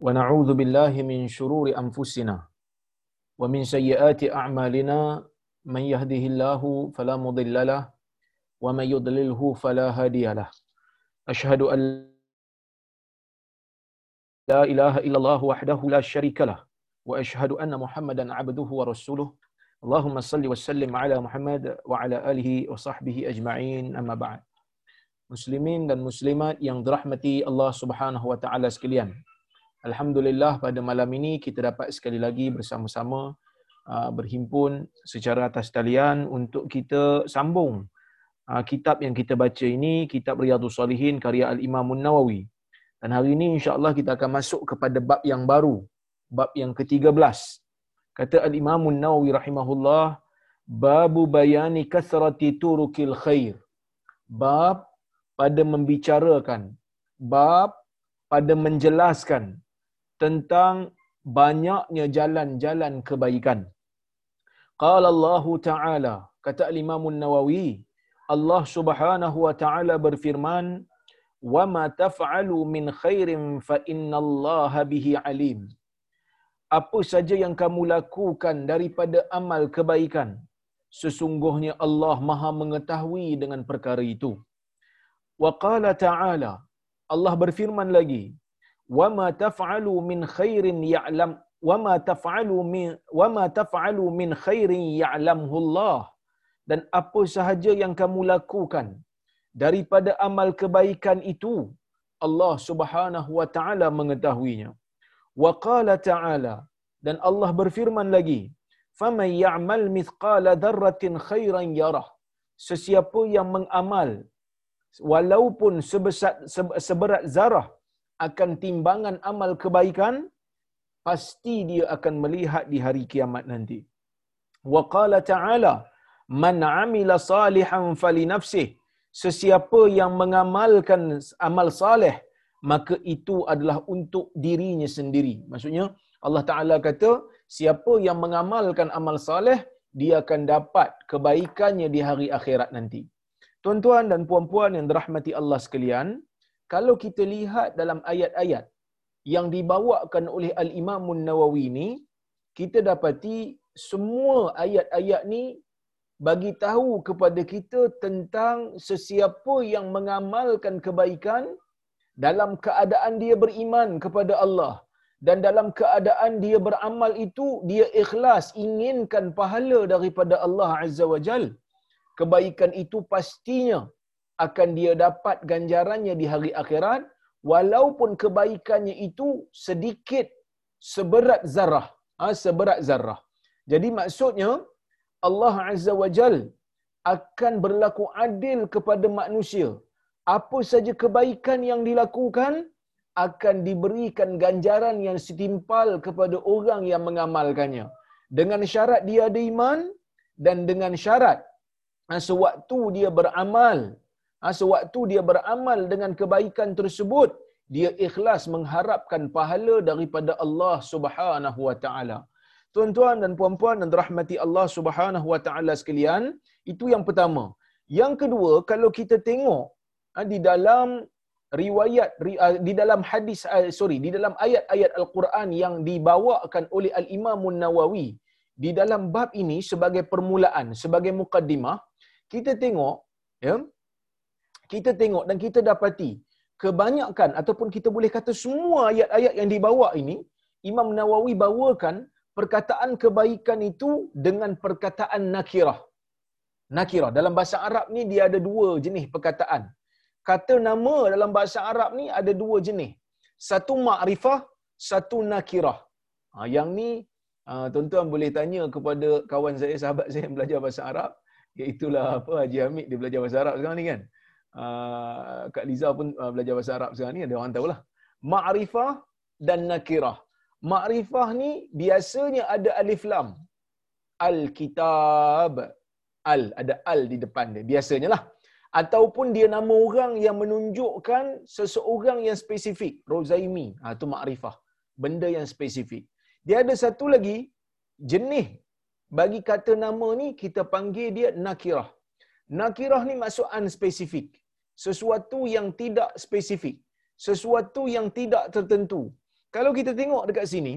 ونعوذ بالله من شرور أنفسنا ومن سيئات أعمالنا من يهده الله فلا مضل له ومن يضلله فلا هادي له. أشهد أن لا إله إلا الله وحده لا شريك له وأشهد أن محمدا عبده ورسوله. اللهم صل وسلم على محمد وعلى آله وصحبه أجمعين. أما بعد Muslimin dan muslimat yang dirahmati Allah Subhanahu wa taala sekalian. Alhamdulillah pada malam ini kita dapat sekali lagi bersama-sama uh, berhimpun secara atas talian untuk kita sambung uh, kitab yang kita baca ini, kitab Riyadhus Salihin karya Al-Imam Nawawi. Dan hari ini insya-Allah kita akan masuk kepada bab yang baru, bab yang ke-13. Kata Al-Imam Nawawi rahimahullah, babu bayani kasrati turukil khair. Bab pada membicarakan bab pada menjelaskan tentang banyaknya jalan-jalan kebaikan. Qala Allah Ta'ala, kata Imam Nawawi, Allah Subhanahu wa taala berfirman, "Wa ma taf'alu min khairin fa innallaha bihi alim." Apa saja yang kamu lakukan daripada amal kebaikan, sesungguhnya Allah Maha mengetahui dengan perkara itu. Wa qala ta'ala Allah berfirman lagi min khairin ya'lam wa ma taf'alu min wa ma taf'alu min khairin ya'lamhu Allah dan apa sahaja yang kamu lakukan daripada amal kebaikan itu Allah Subhanahu wa taala mengetahuinya. Wa qala ta'ala dan Allah berfirman lagi faman ya'mal mithqala dzarratin khairan yarah. Sesiapa yang mengamal walaupun sebesar seberat zarah akan timbangan amal kebaikan pasti dia akan melihat di hari kiamat nanti. Wa qala ta'ala man 'amila salihan fali nafsih sesiapa yang mengamalkan amal saleh maka itu adalah untuk dirinya sendiri. Maksudnya Allah Taala kata siapa yang mengamalkan amal saleh dia akan dapat kebaikannya di hari akhirat nanti. Tuan-tuan dan puan-puan yang dirahmati Allah sekalian, kalau kita lihat dalam ayat-ayat yang dibawakan oleh Al-Imam Nawawi ni, kita dapati semua ayat-ayat ni bagi tahu kepada kita tentang sesiapa yang mengamalkan kebaikan dalam keadaan dia beriman kepada Allah. Dan dalam keadaan dia beramal itu dia ikhlas inginkan pahala daripada Allah Azza wa Jalla kebaikan itu pastinya akan dia dapat ganjarannya di hari akhirat walaupun kebaikannya itu sedikit seberat zarah. Ha, seberat zarah. Jadi maksudnya Allah Azza wa Jal akan berlaku adil kepada manusia. Apa saja kebaikan yang dilakukan akan diberikan ganjaran yang setimpal kepada orang yang mengamalkannya. Dengan syarat dia ada iman dan dengan syarat Ha, sewaktu dia beramal, ha, sewaktu dia beramal dengan kebaikan tersebut, dia ikhlas mengharapkan pahala daripada Allah Subhanahu wa taala. Tuan-tuan dan puan-puan dan rahmati Allah Subhanahu wa taala sekalian, itu yang pertama. Yang kedua, kalau kita tengok ha, di dalam riwayat di dalam hadis sorry di dalam ayat-ayat al-Quran yang dibawakan oleh al-Imam Nawawi di dalam bab ini sebagai permulaan sebagai mukaddimah kita tengok ya kita tengok dan kita dapati kebanyakan ataupun kita boleh kata semua ayat-ayat yang dibawa ini Imam Nawawi bawakan perkataan kebaikan itu dengan perkataan nakirah. Nakirah dalam bahasa Arab ni dia ada dua jenis perkataan. Kata nama dalam bahasa Arab ni ada dua jenis. Satu ma'rifah, satu nakirah. Ha, yang ni ha, tuan-tuan boleh tanya kepada kawan saya, sahabat saya yang belajar bahasa Arab itulah apa Haji Hamid dia belajar bahasa Arab sekarang ni kan. Uh, Kak Liza pun uh, belajar bahasa Arab sekarang ni ada orang tahulah. Ma'rifah dan nakirah. Ma'rifah ni biasanya ada alif lam. Al-kitab. Al ada al di depan dia biasanya lah. Ataupun dia nama orang yang menunjukkan seseorang yang spesifik. Rozaimi. Ha, itu ma'rifah. Benda yang spesifik. Dia ada satu lagi jenis bagi kata nama ni kita panggil dia nakirah. Nakirah ni maksud unspesifik. Sesuatu yang tidak spesifik. Sesuatu yang tidak tertentu. kalau kita tengok dekat sini,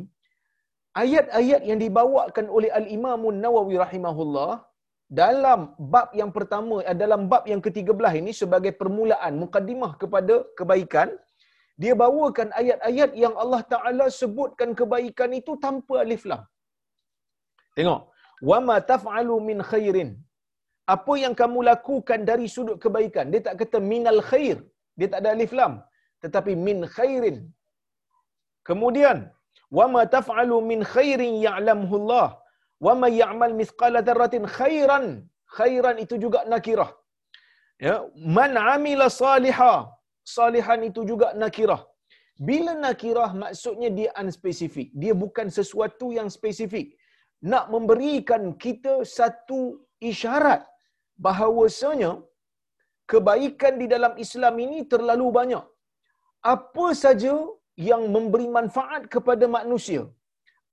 ayat-ayat yang dibawakan oleh Al-Imam Nawawi rahimahullah dalam bab yang pertama eh, dalam bab yang ke-13 ini sebagai permulaan mukaddimah kepada kebaikan dia bawakan ayat-ayat yang Allah Taala sebutkan kebaikan itu tanpa alif lam. Tengok, ma taf'alu min khairin. Apa yang kamu lakukan dari sudut kebaikan. Dia tak kata minal khair. Dia tak ada alif lam. Tetapi min khairin. Kemudian, wa ma taf'alu min khairin ya'lamhu Allah wa may ya'mal mithqala dzarratin khairan khairan itu juga nakirah ya man amila saliha salihan itu juga nakirah bila nakirah maksudnya dia unspesifik dia bukan sesuatu yang spesifik nak memberikan kita satu isyarat bahawasanya kebaikan di dalam Islam ini terlalu banyak apa saja yang memberi manfaat kepada manusia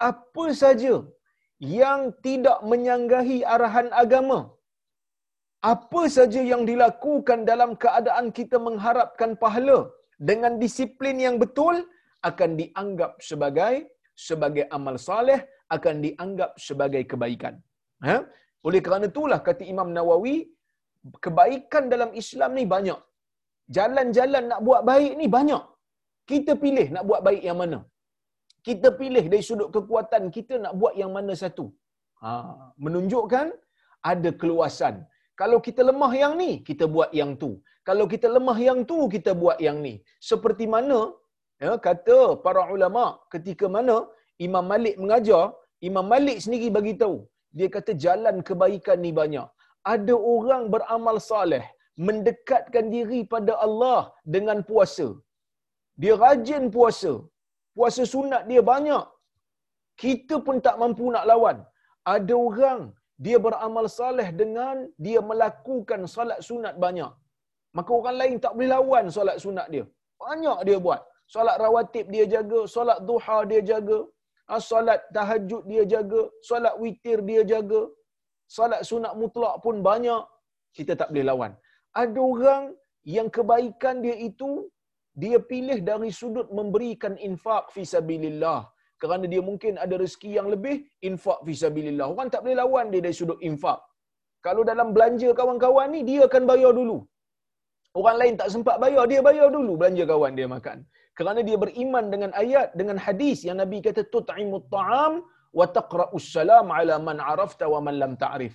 apa saja yang tidak menyanggahi arahan agama. Apa saja yang dilakukan dalam keadaan kita mengharapkan pahala dengan disiplin yang betul akan dianggap sebagai sebagai amal saleh, akan dianggap sebagai kebaikan. Ha? Oleh kerana itulah kata Imam Nawawi, kebaikan dalam Islam ni banyak. Jalan-jalan nak buat baik ni banyak. Kita pilih nak buat baik yang mana kita pilih dari sudut kekuatan kita nak buat yang mana satu. Ha, menunjukkan ada keluasan. Kalau kita lemah yang ni, kita buat yang tu. Kalau kita lemah yang tu, kita buat yang ni. Seperti mana ya, kata para ulama ketika mana Imam Malik mengajar, Imam Malik sendiri bagi tahu. Dia kata jalan kebaikan ni banyak. Ada orang beramal saleh, mendekatkan diri pada Allah dengan puasa. Dia rajin puasa, puasa sunat dia banyak. Kita pun tak mampu nak lawan. Ada orang dia beramal saleh dengan dia melakukan solat sunat banyak. Maka orang lain tak boleh lawan solat sunat dia. Banyak dia buat. Solat rawatib dia jaga, solat duha dia jaga, solat tahajud dia jaga, solat witir dia jaga, solat sunat mutlak pun banyak. Kita tak boleh lawan. Ada orang yang kebaikan dia itu dia pilih dari sudut memberikan infak fi sabilillah kerana dia mungkin ada rezeki yang lebih infak fi sabilillah orang tak boleh lawan dia dari sudut infak kalau dalam belanja kawan-kawan ni dia akan bayar dulu orang lain tak sempat bayar dia bayar dulu belanja kawan dia makan kerana dia beriman dengan ayat dengan hadis yang nabi kata tut'imut ta'am wa taqra'us salam ala man arafta wa man lam ta'rif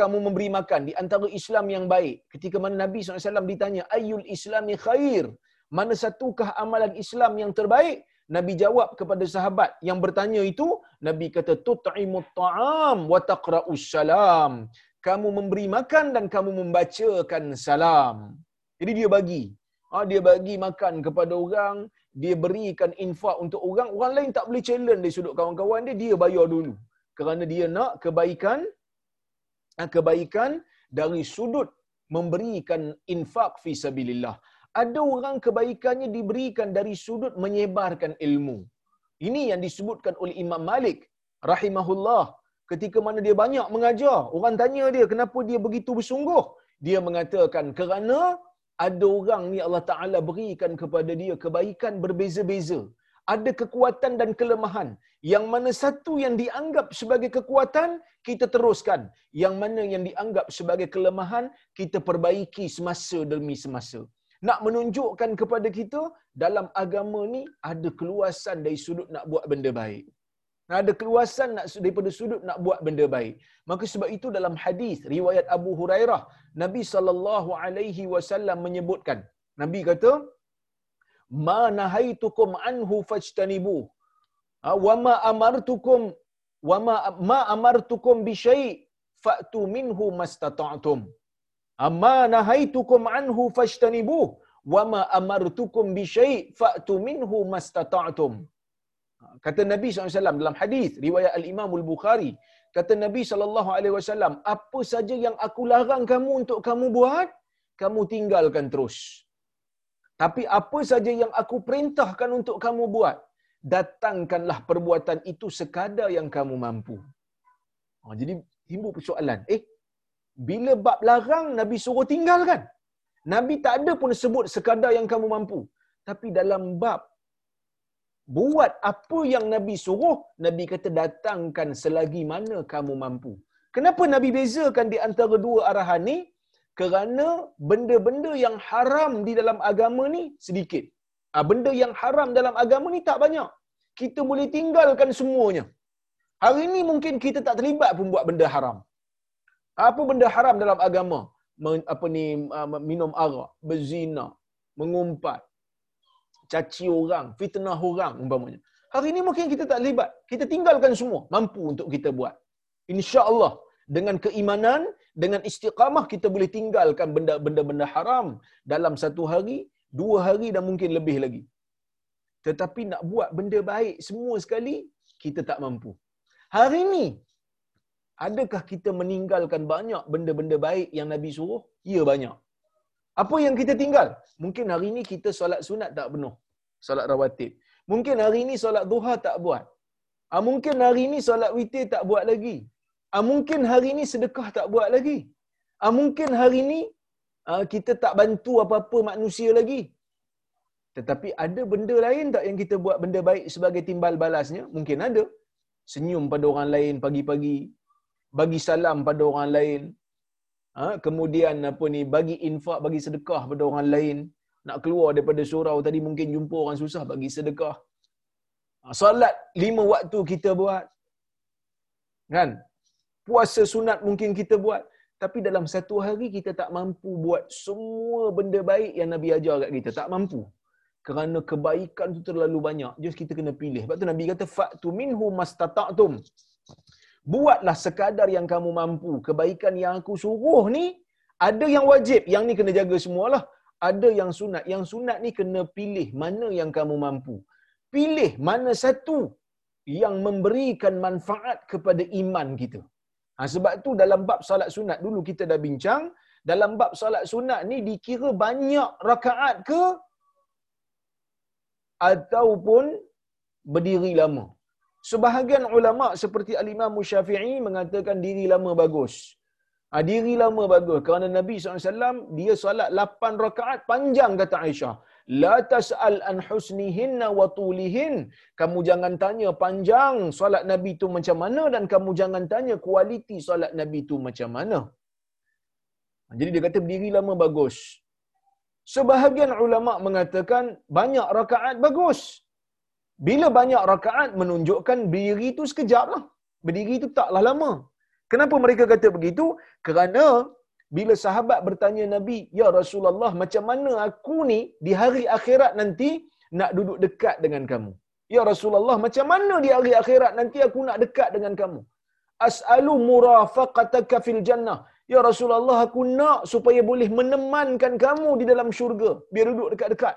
kamu memberi makan di antara Islam yang baik ketika mana Nabi SAW ditanya ayyul islami khair mana satukah amalan Islam yang terbaik? Nabi jawab kepada sahabat yang bertanya itu, Nabi kata tut'imut ta'am wa taqra'us salam. Kamu memberi makan dan kamu membacakan salam. Jadi dia bagi. Ha, dia bagi makan kepada orang, dia berikan infak untuk orang, orang lain tak boleh challenge dari sudut kawan-kawan dia, dia bayar dulu. Kerana dia nak kebaikan ha, kebaikan dari sudut memberikan infak fi sabilillah ada orang kebaikannya diberikan dari sudut menyebarkan ilmu. Ini yang disebutkan oleh Imam Malik rahimahullah ketika mana dia banyak mengajar. Orang tanya dia kenapa dia begitu bersungguh. Dia mengatakan kerana ada orang ni Allah Ta'ala berikan kepada dia kebaikan berbeza-beza. Ada kekuatan dan kelemahan. Yang mana satu yang dianggap sebagai kekuatan, kita teruskan. Yang mana yang dianggap sebagai kelemahan, kita perbaiki semasa demi semasa nak menunjukkan kepada kita dalam agama ni ada keluasan dari sudut nak buat benda baik. Ada keluasan nak daripada sudut nak buat benda baik. Maka sebab itu dalam hadis riwayat Abu Hurairah, Nabi sallallahu alaihi wasallam menyebutkan, Nabi kata, "Ma nahaitukum anhu fajtanibu, wa ma amartukum wa ma ma amartukum bi syai' fa'tu minhu mastata'tum." amma nahaitukum anhu fashtanibuh wa ma amartukum bi syai' fa'tu minhu mastata'tum kata nabi SAW dalam hadis riwayat al-imam al-bukhari kata nabi SAW apa saja yang aku larang kamu untuk kamu buat kamu tinggalkan terus tapi apa saja yang aku perintahkan untuk kamu buat datangkanlah perbuatan itu sekadar yang kamu mampu ha, jadi timbul persoalan eh bila bab larang Nabi suruh tinggalkan. Nabi tak ada pun sebut sekadar yang kamu mampu. Tapi dalam bab buat apa yang Nabi suruh, Nabi kata datangkan selagi mana kamu mampu. Kenapa Nabi bezakan di antara dua arahan ni? Kerana benda-benda yang haram di dalam agama ni sedikit. Ah, benda yang haram dalam agama ni tak banyak. Kita boleh tinggalkan semuanya. Hari ini mungkin kita tak terlibat pun buat benda haram. Apa benda haram dalam agama? Apa ni ah, minum arak, berzina, mengumpat, caci orang, fitnah orang umpamanya. Hari ini mungkin kita tak terlibat. Kita tinggalkan semua. Mampu untuk kita buat. InsyaAllah. Dengan keimanan, dengan istiqamah, kita boleh tinggalkan benda-benda haram dalam satu hari, dua hari dan mungkin lebih lagi. Tetapi nak buat benda baik semua sekali, kita tak mampu. Hari ini, adakah kita meninggalkan banyak benda-benda baik yang Nabi suruh? Ya, banyak. Apa yang kita tinggal? Mungkin hari ini kita solat sunat tak penuh. Solat rawatib. Mungkin hari ini solat duha tak buat. Ah, mungkin hari ini solat witir tak buat lagi. Ah, mungkin hari ini sedekah tak buat lagi. Ah, mungkin hari ini ah, kita tak bantu apa-apa manusia lagi. Tetapi ada benda lain tak yang kita buat benda baik sebagai timbal balasnya? Mungkin ada. Senyum pada orang lain pagi-pagi. Bagi salam pada orang lain. Ha? Kemudian apa ni bagi infak, bagi sedekah pada orang lain. Nak keluar daripada surau tadi mungkin jumpa orang susah bagi sedekah. Ha, salat lima waktu kita buat. Kan? Puasa sunat mungkin kita buat. Tapi dalam satu hari kita tak mampu buat semua benda baik yang Nabi ajar kat kita. Tak mampu. Kerana kebaikan tu terlalu banyak. Just kita kena pilih. Sebab tu Nabi kata, Fa'tu minhu mastata'tum. Buatlah sekadar yang kamu mampu. Kebaikan yang aku suruh ni, ada yang wajib. Yang ni kena jaga semualah. Ada yang sunat. Yang sunat ni kena pilih mana yang kamu mampu. Pilih mana satu yang memberikan manfaat kepada iman kita. Ha, sebab tu dalam bab salat sunat dulu kita dah bincang. Dalam bab salat sunat ni dikira banyak rakaat ke ataupun berdiri lama. Sebahagian ulama seperti Al-Imam Syafi'i mengatakan diri lama bagus. Ha, diri lama bagus kerana Nabi SAW dia solat 8 rakaat panjang kata Aisyah. La tas'al an husnihinna wa tulihin. Kamu jangan tanya panjang solat Nabi tu macam mana dan kamu jangan tanya kualiti solat Nabi tu macam mana. Ha, jadi dia kata berdiri lama bagus. Sebahagian ulama mengatakan banyak rakaat bagus. Bila banyak rakaat menunjukkan berdiri itu sekejap lah. Berdiri itu taklah lama. Kenapa mereka kata begitu? Kerana bila sahabat bertanya Nabi, Ya Rasulullah, macam mana aku ni di hari akhirat nanti nak duduk dekat dengan kamu? Ya Rasulullah, macam mana di hari akhirat nanti aku nak dekat dengan kamu? As'alu murafaqataka fil jannah. Ya Rasulullah, aku nak supaya boleh menemankan kamu di dalam syurga. Biar duduk dekat-dekat.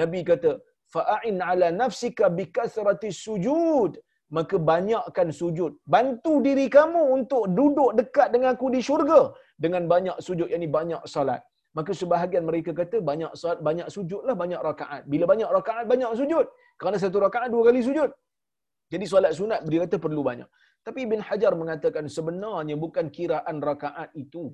Nabi kata, fa'in ala nafsika bikathrati sujud maka banyakkan sujud. Bantu diri kamu untuk duduk dekat dengan aku di syurga dengan banyak sujud. Yang ini banyak salat. Maka sebahagian mereka kata banyak salat banyak sujudlah banyak rakaat. Bila banyak rakaat banyak sujud. Kerana satu rakaat dua kali sujud. Jadi solat sunat dia kata perlu banyak. Tapi Ibn Hajar mengatakan sebenarnya bukan kiraan rakaat itu.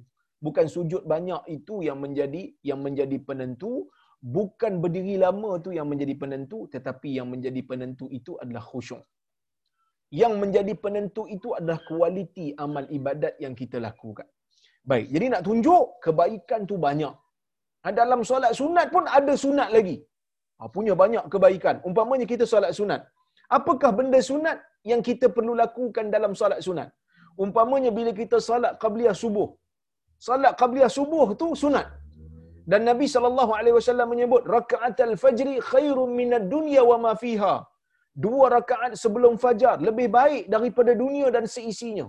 Bukan sujud banyak itu yang menjadi yang menjadi penentu. Bukan berdiri lama tu yang menjadi penentu. Tetapi yang menjadi penentu itu adalah khusyuk yang menjadi penentu itu adalah kualiti amal ibadat yang kita lakukan. Baik jadi nak tunjuk kebaikan tu banyak. Ha, dalam solat sunat pun ada sunat lagi. Ha, punya banyak kebaikan. Umpamanya kita solat sunat. Apakah benda sunat yang kita perlu lakukan dalam solat sunat? Umpamanya bila kita solat qabliyah subuh. Solat qabliyah subuh tu sunat. Dan Nabi sallallahu alaihi wasallam menyebut rakaat al-fajri khairum minad dunya wa ma fiha. Dua rakaat sebelum fajar lebih baik daripada dunia dan seisinya.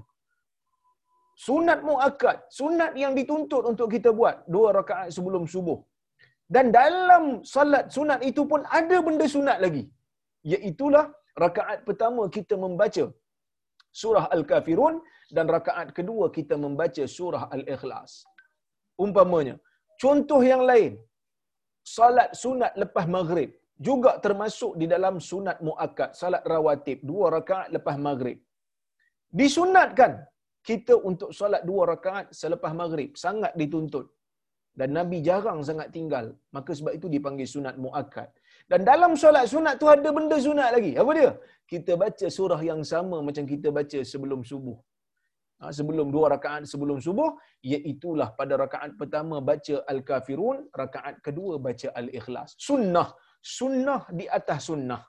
Sunat muakkad, sunat yang dituntut untuk kita buat dua rakaat sebelum subuh. Dan dalam salat sunat itu pun ada benda sunat lagi. Iaitulah rakaat pertama kita membaca surah Al-Kafirun dan rakaat kedua kita membaca surah Al-Ikhlas. Umpamanya, Contoh yang lain, salat sunat lepas maghrib juga termasuk di dalam sunat muakkad, salat rawatib, dua rakaat lepas maghrib. Disunatkan kita untuk salat dua rakaat selepas maghrib, sangat dituntut. Dan Nabi jarang sangat tinggal, maka sebab itu dipanggil sunat muakkad. Dan dalam solat sunat tu ada benda sunat lagi. Apa dia? Kita baca surah yang sama macam kita baca sebelum subuh. Ha, sebelum dua rakaat sebelum subuh, iaitulah pada rakaat pertama baca Al-Kafirun, rakaat kedua baca Al-Ikhlas. Sunnah. Sunnah di atas sunnah.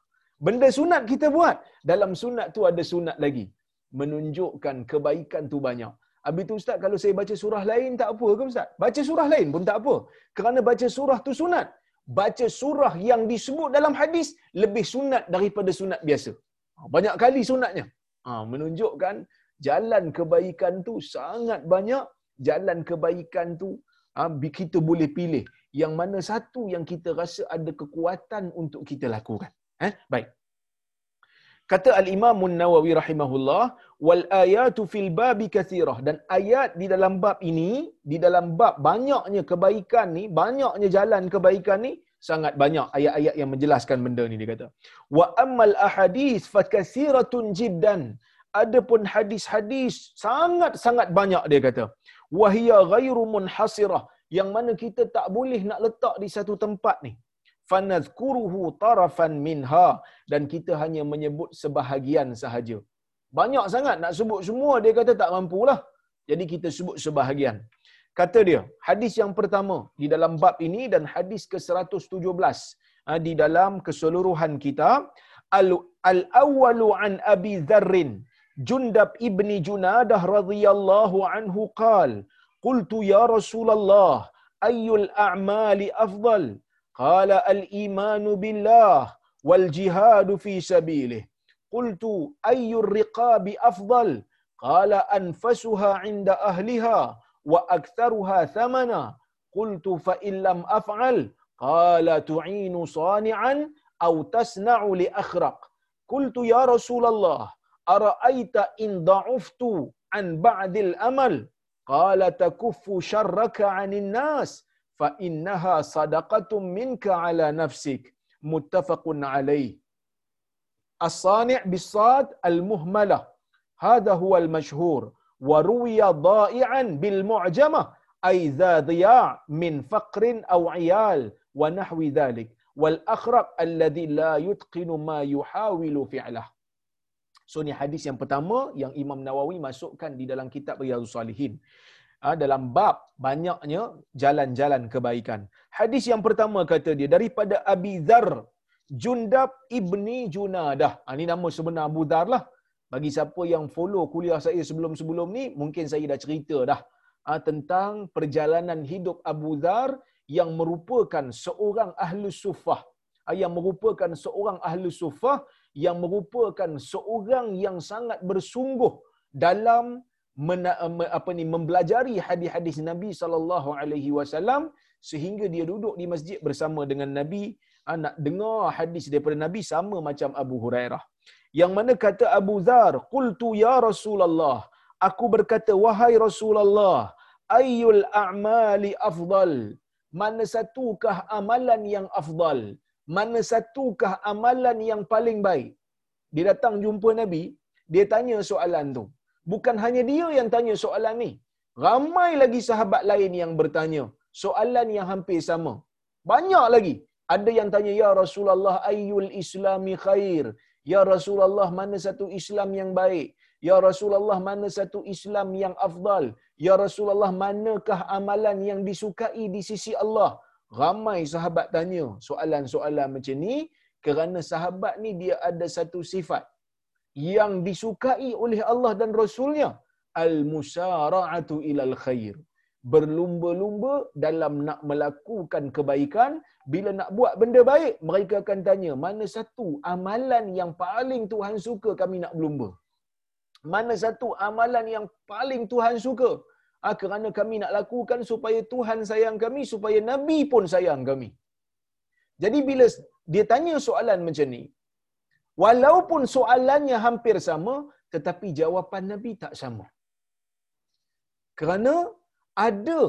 Benda sunat kita buat. Dalam sunat tu ada sunat lagi. Menunjukkan kebaikan tu banyak. Habis tu Ustaz, kalau saya baca surah lain tak apa ke Ustaz? Baca surah lain pun tak apa. Kerana baca surah tu sunat. Baca surah yang disebut dalam hadis lebih sunat daripada sunat biasa. Ha, banyak kali sunatnya. Ha, menunjukkan jalan kebaikan tu sangat banyak. Jalan kebaikan tu ha, kita boleh pilih. Yang mana satu yang kita rasa ada kekuatan untuk kita lakukan. Eh? Baik. Kata Al-Imam Nawawi rahimahullah, wal ayatu fil babi kathirah. Dan ayat di dalam bab ini, di dalam bab banyaknya kebaikan ni, banyaknya jalan kebaikan ni, sangat banyak ayat-ayat yang menjelaskan benda ni dia kata. Wa ammal ahadith fakathiratun jiddan. Adapun hadis-hadis sangat-sangat banyak dia kata. Wahia ghairu munhasirah. Yang mana kita tak boleh nak letak di satu tempat ni fanadhkuruhu tarafan minha dan kita hanya menyebut sebahagian sahaja. Banyak sangat nak sebut semua dia kata tak mampulah. Jadi kita sebut sebahagian. Kata dia, hadis yang pertama di dalam bab ini dan hadis ke-117 ha, di dalam keseluruhan kitab al-awwalu an Abi Dzarrin Jundab ibni Junadah radhiyallahu anhu qal qultu ya Rasulullah ayyul a'mali afdal قال الإيمان بالله والجهاد في سبيله. قلت أي الرقاب أفضل؟ قال أنفسها عند أهلها وأكثرها ثمنا. قلت فإن لم أفعل؟ قال تعين صانعا أو تصنع لأخرق. قلت يا رسول الله أرأيت إن ضعفت عن بعد الأمل؟ قال تكف شرك عن الناس فإنها صدقة منك على نفسك. متفق عليه. الصانع بالصاد المهملة. هذا هو المشهور. وروي ضائعا بالمعجمة. أي ذا ضياع من فقر أو عيال ونحو ذلك. والأخرق الذي لا يتقن ما يحاول فعله. So ni hadis yang pertama yang Imam Nawawi masukkan di dalam kitab Riyadhus Salihin. Ha, dalam bab banyaknya jalan-jalan kebaikan. Hadis yang pertama kata dia daripada Abi Dhar Jundab ibni Junadah. Ha, ini nama sebenar Abu Dhar lah. Bagi siapa yang follow kuliah saya sebelum-sebelum ni, mungkin saya dah cerita dah ha, tentang perjalanan hidup Abu Dhar yang merupakan seorang ahli sufah. Ha, yang merupakan seorang ahli sufah yang merupakan seorang yang sangat bersungguh dalam mena, apa ni mempelajari hadis-hadis Nabi sallallahu alaihi wasallam sehingga dia duduk di masjid bersama dengan Nabi ah, nak dengar hadis daripada Nabi sama macam Abu Hurairah. Yang mana kata Abu Dzar, "Qultu ya Rasulullah, aku berkata wahai Rasulullah, ayyul a'mali afdal?" Mana satukah amalan yang afdal? Mana satukah amalan yang paling baik? Dia datang jumpa Nabi, dia tanya soalan tu bukan hanya dia yang tanya soalan ni. Ramai lagi sahabat lain yang bertanya soalan yang hampir sama. Banyak lagi. Ada yang tanya, Ya Rasulullah, ayyul islami khair? Ya Rasulullah, mana satu Islam yang baik? Ya Rasulullah, mana satu Islam yang afdal? Ya Rasulullah, manakah amalan yang disukai di sisi Allah? Ramai sahabat tanya soalan-soalan macam ni kerana sahabat ni dia ada satu sifat yang disukai oleh Allah dan Rasulnya. Al-musara'atu ilal khair. Berlumba-lumba dalam nak melakukan kebaikan. Bila nak buat benda baik mereka akan tanya mana satu amalan yang paling Tuhan suka kami nak berlumba? Mana satu amalan yang paling Tuhan suka ha, kerana kami nak lakukan supaya Tuhan sayang kami supaya nabi pun sayang kami jadi bila dia tanya soalan macam ni Walaupun soalannya hampir sama, tetapi jawapan Nabi tak sama. Kerana ada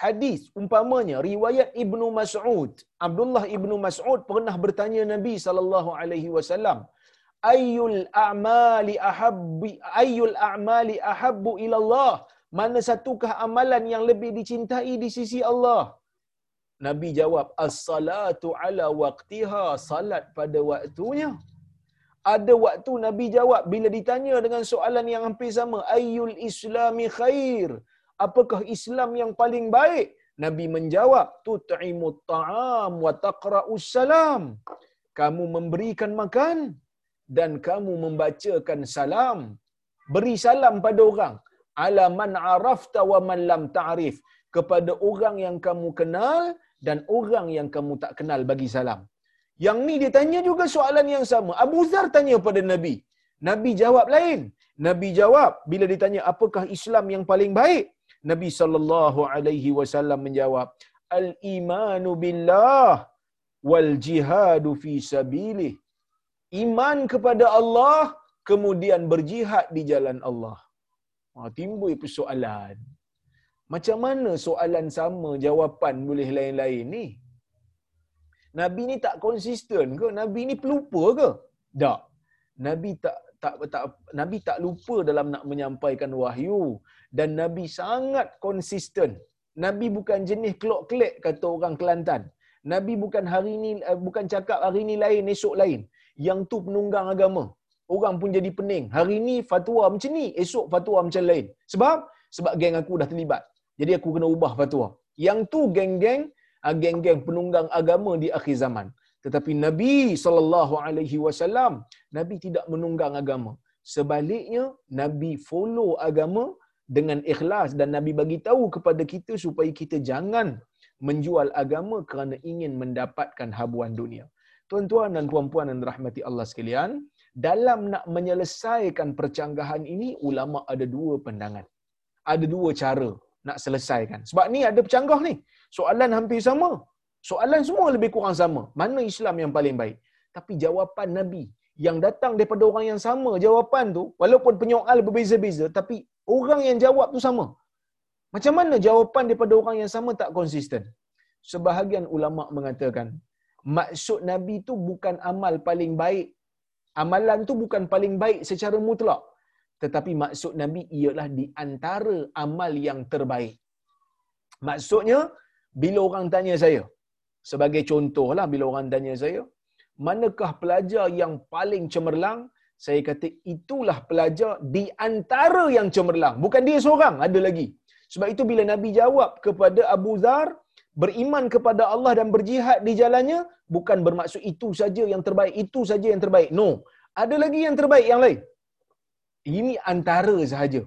hadis umpamanya riwayat Ibnu Mas'ud, Abdullah Ibnu Mas'ud pernah bertanya Nabi sallallahu alaihi wasallam, ayyul a'mali ahabbi ayyul a'mali ahabbu ila Allah? Mana satukah amalan yang lebih dicintai di sisi Allah? Nabi jawab, as-salatu ala waqtiha, salat pada waktunya. Ada waktu Nabi jawab bila ditanya dengan soalan yang hampir sama, ayyul islami khair? Apakah Islam yang paling baik? Nabi menjawab, tut'imu ta'am wa taqra'u salam. Kamu memberikan makan dan kamu membacakan salam. Beri salam pada orang. Ala man arafta wa man lam ta'rif. Kepada orang yang kamu kenal dan orang yang kamu tak kenal bagi salam. Yang ni dia tanya juga soalan yang sama. Abu Zar tanya pada Nabi. Nabi jawab lain. Nabi jawab bila ditanya apakah Islam yang paling baik? Nabi sallallahu alaihi wasallam menjawab, "Al-imanu billah wal jihadu fi sabilih." Iman kepada Allah kemudian berjihad di jalan Allah. Ha, timbul persoalan. Macam mana soalan sama jawapan boleh lain-lain ni? Nabi ni tak konsisten ke? Nabi ni pelupa ke? Tak. Nabi tak tak tak Nabi tak lupa dalam nak menyampaikan wahyu dan Nabi sangat konsisten. Nabi bukan jenis kelok-kelek kata orang Kelantan. Nabi bukan hari ni eh, bukan cakap hari ni lain esok lain. Yang tu penunggang agama. Orang pun jadi pening. Hari ni fatwa macam ni, esok fatwa macam lain. Sebab sebab geng aku dah terlibat. Jadi aku kena ubah fatwa. Yang tu geng-geng ah, geng-geng penunggang agama di akhir zaman. Tetapi Nabi sallallahu alaihi wasallam Nabi tidak menunggang agama. Sebaliknya Nabi follow agama dengan ikhlas dan Nabi bagi tahu kepada kita supaya kita jangan menjual agama kerana ingin mendapatkan habuan dunia. Tuan-tuan dan puan-puan yang dirahmati Allah sekalian, dalam nak menyelesaikan percanggahan ini ulama ada dua pandangan. Ada dua cara nak selesaikan. Sebab ni ada percanggah ni. Soalan hampir sama. Soalan semua lebih kurang sama. Mana Islam yang paling baik? Tapi jawapan Nabi yang datang daripada orang yang sama, jawapan tu, walaupun penyoal berbeza-beza, tapi orang yang jawab tu sama. Macam mana jawapan daripada orang yang sama tak konsisten? Sebahagian ulama mengatakan, maksud Nabi tu bukan amal paling baik. Amalan tu bukan paling baik secara mutlak. Tetapi maksud Nabi ialah di antara amal yang terbaik. Maksudnya, bila orang tanya saya, sebagai contohlah bila orang tanya saya, manakah pelajar yang paling cemerlang? Saya kata itulah pelajar di antara yang cemerlang. Bukan dia seorang, ada lagi. Sebab itu bila Nabi jawab kepada Abu Zar, beriman kepada Allah dan berjihad di jalannya, bukan bermaksud itu saja yang terbaik, itu saja yang terbaik. No. Ada lagi yang terbaik yang lain. Ini antara sahaja.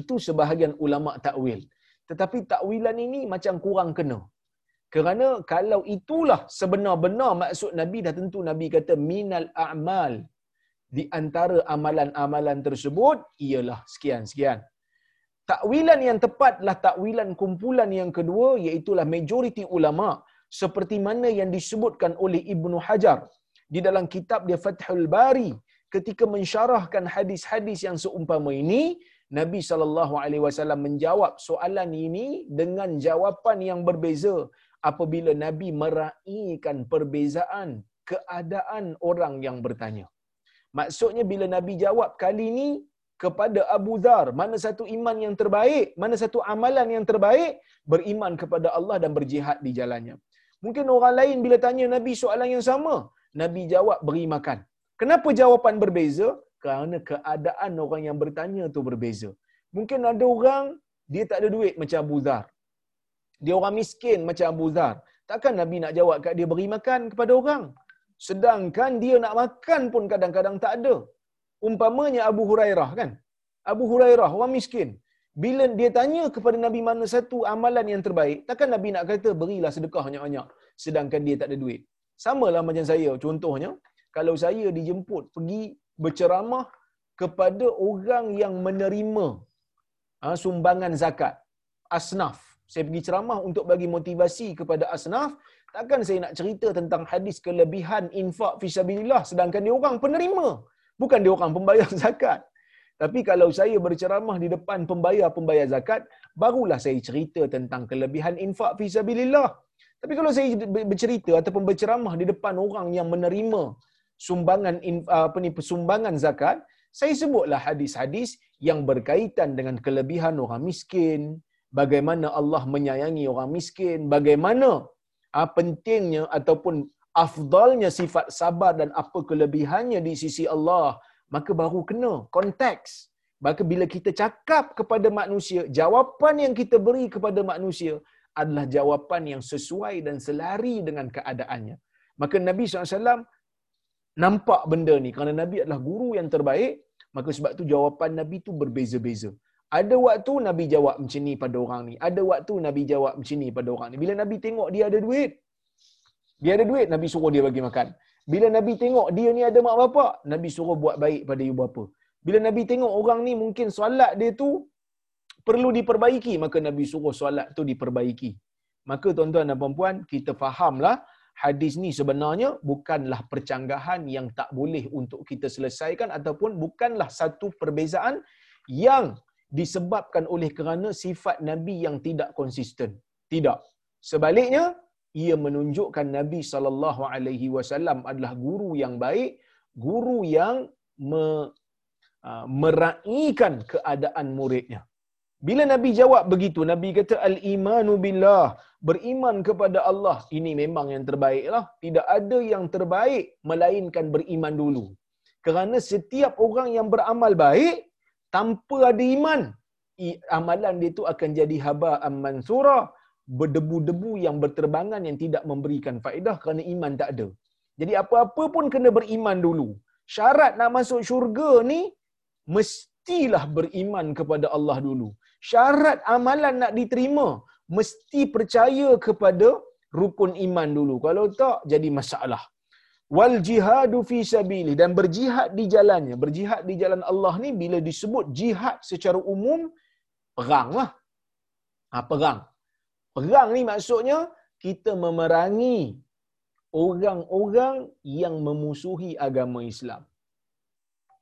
Itu sebahagian ulama takwil. Tetapi takwilan ini macam kurang kena. Kerana kalau itulah sebenar-benar maksud Nabi dah tentu Nabi kata minal a'mal di antara amalan-amalan tersebut ialah sekian-sekian. Takwilan yang tepatlah takwilan kumpulan yang kedua iaitulah majoriti ulama seperti mana yang disebutkan oleh Ibnu Hajar di dalam kitab dia Fathul Bari ketika mensyarahkan hadis-hadis yang seumpama ini Nabi sallallahu alaihi wasallam menjawab soalan ini dengan jawapan yang berbeza apabila Nabi meraihkan perbezaan keadaan orang yang bertanya. Maksudnya bila Nabi jawab kali ini kepada Abu Dhar, mana satu iman yang terbaik, mana satu amalan yang terbaik, beriman kepada Allah dan berjihad di jalannya. Mungkin orang lain bila tanya Nabi soalan yang sama, Nabi jawab beri makan. Kenapa jawapan berbeza? Kerana keadaan orang yang bertanya tu berbeza. Mungkin ada orang dia tak ada duit macam Abu Dhar. Dia orang miskin macam Abu Dhar. Takkan Nabi nak jawab kat dia beri makan kepada orang? Sedangkan dia nak makan pun kadang-kadang tak ada. Umpamanya Abu Hurairah kan? Abu Hurairah, orang miskin. Bila dia tanya kepada Nabi mana satu amalan yang terbaik, takkan Nabi nak kata berilah sedekah banyak-banyak sedangkan dia tak ada duit. Sama lah macam saya. Contohnya, kalau saya dijemput pergi berceramah kepada orang yang menerima ha, sumbangan zakat, asnaf. Saya pergi ceramah untuk bagi motivasi kepada asnaf, takkan saya nak cerita tentang hadis kelebihan infak fisabilillah sedangkan dia orang penerima, bukan dia orang pembayar zakat. Tapi kalau saya berceramah di depan pembayar-pembayar zakat, barulah saya cerita tentang kelebihan infak fisabilillah. Tapi kalau saya bercerita ataupun berceramah di depan orang yang menerima sumbangan apa ni sumbangan zakat, saya sebutlah hadis-hadis yang berkaitan dengan kelebihan orang miskin, bagaimana Allah menyayangi orang miskin, bagaimana uh, pentingnya ataupun afdalnya sifat sabar dan apa kelebihannya di sisi Allah, maka baru kena konteks. Maka bila kita cakap kepada manusia, jawapan yang kita beri kepada manusia adalah jawapan yang sesuai dan selari dengan keadaannya. Maka Nabi SAW nampak benda ni kerana Nabi adalah guru yang terbaik, maka sebab tu jawapan Nabi tu berbeza-beza. Ada waktu Nabi jawab macam ni pada orang ni. Ada waktu Nabi jawab macam ni pada orang ni. Bila Nabi tengok dia ada duit, dia ada duit, Nabi suruh dia bagi makan. Bila Nabi tengok dia ni ada mak bapak, Nabi suruh buat baik pada ibu bapa. Bila Nabi tengok orang ni mungkin solat dia tu perlu diperbaiki, maka Nabi suruh solat tu diperbaiki. Maka tuan-tuan dan puan-puan, kita fahamlah hadis ni sebenarnya bukanlah percanggahan yang tak boleh untuk kita selesaikan ataupun bukanlah satu perbezaan yang disebabkan oleh kerana sifat Nabi yang tidak konsisten. Tidak. Sebaliknya, ia menunjukkan Nabi sallallahu alaihi wasallam adalah guru yang baik, guru yang me, uh, meraihkan keadaan muridnya. Bila Nabi jawab begitu, Nabi kata al-imanu billah, beriman kepada Allah. Ini memang yang terbaiklah. Tidak ada yang terbaik melainkan beriman dulu. Kerana setiap orang yang beramal baik tanpa ada iman, amalan dia itu akan jadi haba mansura, berdebu-debu yang berterbangan yang tidak memberikan faedah kerana iman tak ada. Jadi apa-apa pun kena beriman dulu. Syarat nak masuk syurga ni mestilah beriman kepada Allah dulu. Syarat amalan nak diterima mesti percaya kepada rukun iman dulu. Kalau tak jadi masalah. Wal jihadu fi sabilih dan berjihad di jalannya. Berjihad di jalan Allah ni bila disebut jihad secara umum perang lah. Ha, perang. Perang ni maksudnya kita memerangi orang-orang yang memusuhi agama Islam.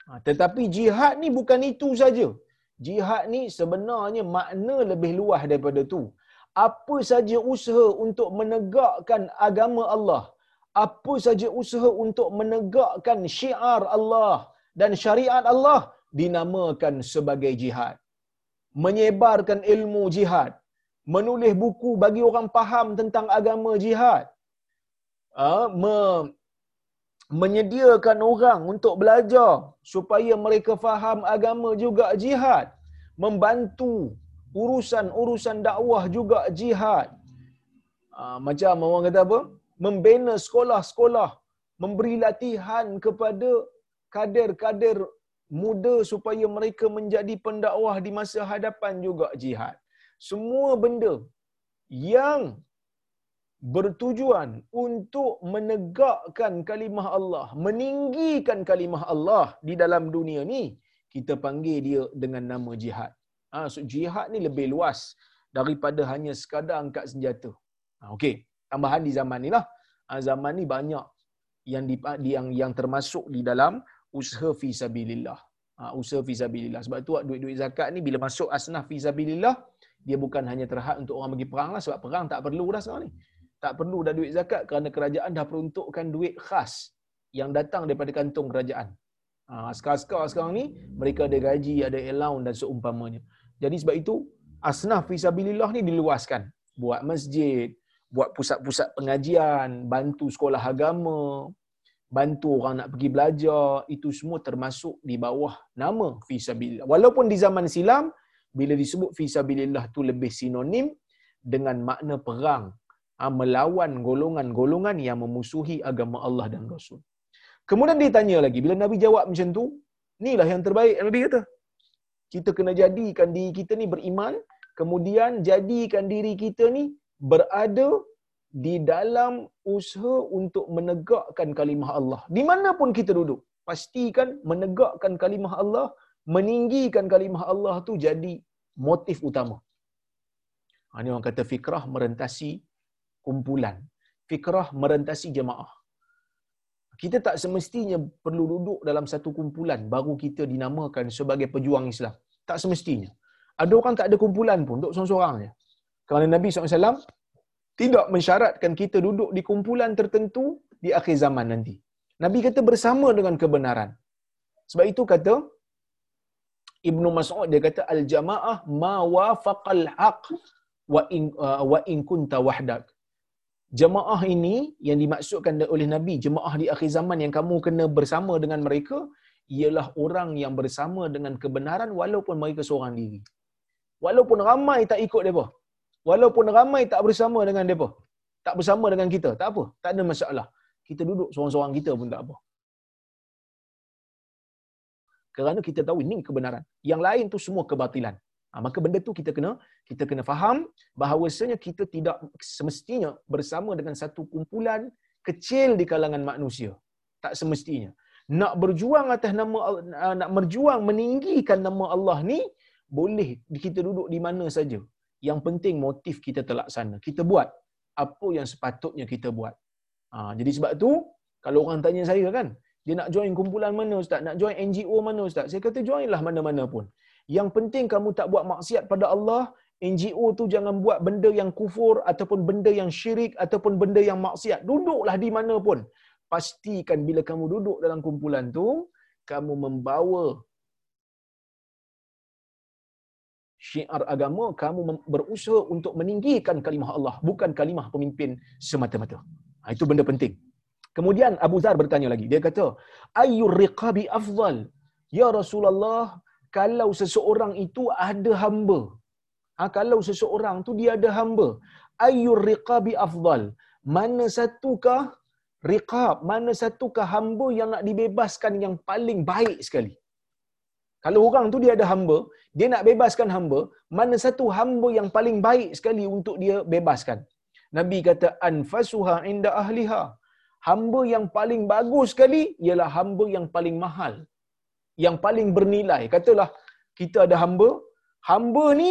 Ha, tetapi jihad ni bukan itu saja. Jihad ni sebenarnya makna lebih luas daripada tu. Apa saja usaha untuk menegakkan agama Allah, apa saja usaha untuk menegakkan syiar Allah dan syariat Allah dinamakan sebagai jihad. Menyebarkan ilmu jihad, menulis buku bagi orang faham tentang agama jihad. Uh, me- menyediakan orang untuk belajar supaya mereka faham agama juga jihad. Membantu urusan-urusan dakwah juga jihad. Uh, macam orang kata apa? Membina sekolah-sekolah. Memberi latihan kepada kader-kader muda supaya mereka menjadi pendakwah di masa hadapan juga jihad semua benda yang bertujuan untuk menegakkan kalimah Allah, meninggikan kalimah Allah di dalam dunia ni, kita panggil dia dengan nama jihad. Ha, so jihad ni lebih luas daripada hanya sekadar angkat senjata. Ha, Okey, tambahan di zaman ni lah. Ha, zaman ni banyak yang, di, yang yang termasuk di dalam usaha fi sabilillah. Ha, usaha fi sabilillah. Sebab tu duit-duit zakat ni bila masuk asnaf fi sabilillah, dia bukan hanya terhad untuk orang bagi perang lah sebab perang tak perlu dah sekarang ni. Tak perlu dah duit zakat kerana kerajaan dah peruntukkan duit khas yang datang daripada kantung kerajaan. Ha, askar-askar sekarang ni mereka ada gaji, ada allowance dan seumpamanya. Jadi sebab itu asnaf fisabilillah ni diluaskan. Buat masjid, buat pusat-pusat pengajian, bantu sekolah agama, bantu orang nak pergi belajar, itu semua termasuk di bawah nama fisabilillah. Walaupun di zaman silam, bila disebut fisabilillah tu lebih sinonim dengan makna perang ha, melawan golongan-golongan yang memusuhi agama Allah dan Rasul. Kemudian dia tanya lagi, bila Nabi jawab macam tu, inilah yang terbaik Nabi kata. Kita kena jadikan diri kita ni beriman, kemudian jadikan diri kita ni berada di dalam usaha untuk menegakkan kalimah Allah. Di mana pun kita duduk, pastikan menegakkan kalimah Allah meninggikan kalimah Allah tu jadi motif utama. Ha, ini orang kata fikrah merentasi kumpulan. Fikrah merentasi jemaah. Kita tak semestinya perlu duduk dalam satu kumpulan baru kita dinamakan sebagai pejuang Islam. Tak semestinya. Ada orang tak ada kumpulan pun, duduk seorang-seorang je. Kerana Nabi SAW tidak mensyaratkan kita duduk di kumpulan tertentu di akhir zaman nanti. Nabi kata bersama dengan kebenaran. Sebab itu kata, Ibnu Mas'ud dia kata al jamaah ma wafaqal haq wa in uh, wa in kunta wahdak. jemaah ini yang dimaksudkan oleh Nabi, jemaah di akhir zaman yang kamu kena bersama dengan mereka, ialah orang yang bersama dengan kebenaran walaupun mereka seorang diri. Walaupun ramai tak ikut mereka. Walaupun ramai tak bersama dengan mereka. Tak bersama dengan kita. Tak apa. Tak ada masalah. Kita duduk seorang-seorang kita pun tak apa. Kerana kita tahu ini kebenaran. Yang lain tu semua kebatilan. Ha, maka benda tu kita kena kita kena faham bahawasanya kita tidak semestinya bersama dengan satu kumpulan kecil di kalangan manusia. Tak semestinya. Nak berjuang atas nama ah, nak berjuang meninggikan nama Allah ni boleh kita duduk di mana saja. Yang penting motif kita terlaksana. Kita buat apa yang sepatutnya kita buat. Ha, jadi sebab tu kalau orang tanya saya kan, dia nak join kumpulan mana ustaz? Nak join NGO mana ustaz? Saya kata joinlah mana-mana pun. Yang penting kamu tak buat maksiat pada Allah, NGO tu jangan buat benda yang kufur ataupun benda yang syirik ataupun benda yang maksiat. Duduklah di mana pun. Pastikan bila kamu duduk dalam kumpulan tu, kamu membawa syiar agama, kamu berusaha untuk meninggikan kalimah Allah, bukan kalimah pemimpin semata-mata. Ha, itu benda penting. Kemudian Abu Zar bertanya lagi. Dia kata, Ayyur riqabi afdal? Ya Rasulullah, kalau seseorang itu ada hamba. Ha, kalau seseorang tu dia ada hamba. Ayyur riqabi afdal? Mana satukah riqab? Mana satukah hamba yang nak dibebaskan yang paling baik sekali? Kalau orang tu dia ada hamba, dia nak bebaskan hamba, mana satu hamba yang paling baik sekali untuk dia bebaskan? Nabi kata anfasuha inda ahliha. Hamba yang paling bagus sekali ialah hamba yang paling mahal. Yang paling bernilai. Katalah kita ada hamba, hamba ni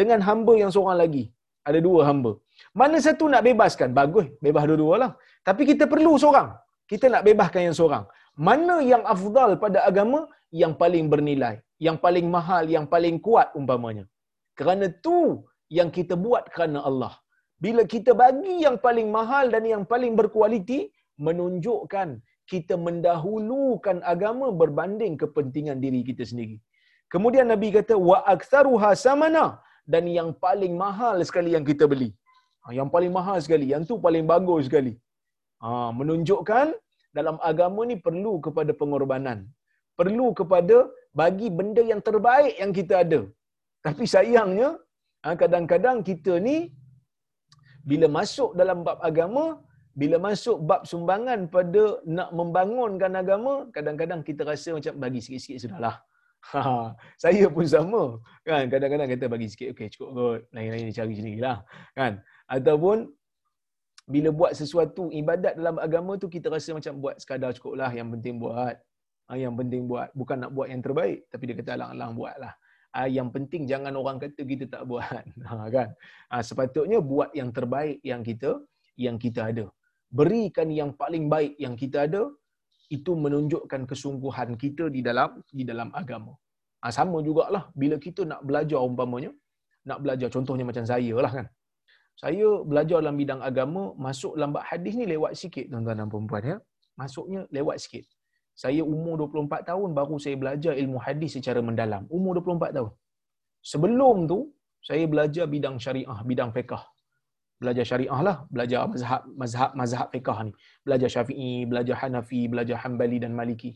dengan hamba yang seorang lagi. Ada dua hamba. Mana satu nak bebaskan? Bagus, bebas dua-dua lah. Tapi kita perlu seorang. Kita nak bebaskan yang seorang. Mana yang afdal pada agama? Yang paling bernilai. Yang paling mahal, yang paling kuat umpamanya. Kerana tu yang kita buat kerana Allah. Bila kita bagi yang paling mahal dan yang paling berkualiti, menunjukkan kita mendahulukan agama berbanding kepentingan diri kita sendiri. Kemudian Nabi kata wa aktsaruha samana dan yang paling mahal sekali yang kita beli. Ha, yang paling mahal sekali, yang tu paling bagus sekali. Ha, menunjukkan dalam agama ni perlu kepada pengorbanan. Perlu kepada bagi benda yang terbaik yang kita ada. Tapi sayangnya, ha, kadang-kadang kita ni bila masuk dalam bab agama, bila masuk bab sumbangan pada nak membangunkan agama, kadang-kadang kita rasa macam bagi sikit-sikit sudahlah. Ha, saya pun sama. Kan? Kadang-kadang kita bagi sikit, okey cukup kot. Lain-lain cari sendirilah. Kan? Ataupun bila buat sesuatu ibadat dalam agama tu kita rasa macam buat sekadar cukup lah yang penting buat. Ha, yang penting buat. Bukan nak buat yang terbaik. Tapi dia kata alang-alang buat lah. Ha, yang penting jangan orang kata kita tak buat. Ha, kan? Ha, sepatutnya buat yang terbaik yang kita yang kita ada. Berikan yang paling baik yang kita ada itu menunjukkan kesungguhan kita di dalam di dalam agama. Ha, sama jugalah bila kita nak belajar umpamanya, nak belajar contohnya macam saya lah kan. Saya belajar dalam bidang agama masuk lambat hadis ni lewat sikit tuan-tuan dan puan ya. Masuknya lewat sikit. Saya umur 24 tahun baru saya belajar ilmu hadis secara mendalam. Umur 24 tahun. Sebelum tu saya belajar bidang syariah bidang fiqh belajar syariah lah. Belajar mazhab mazhab mazhab fiqh ni. Belajar syafi'i belajar hanafi belajar hanbali dan maliki.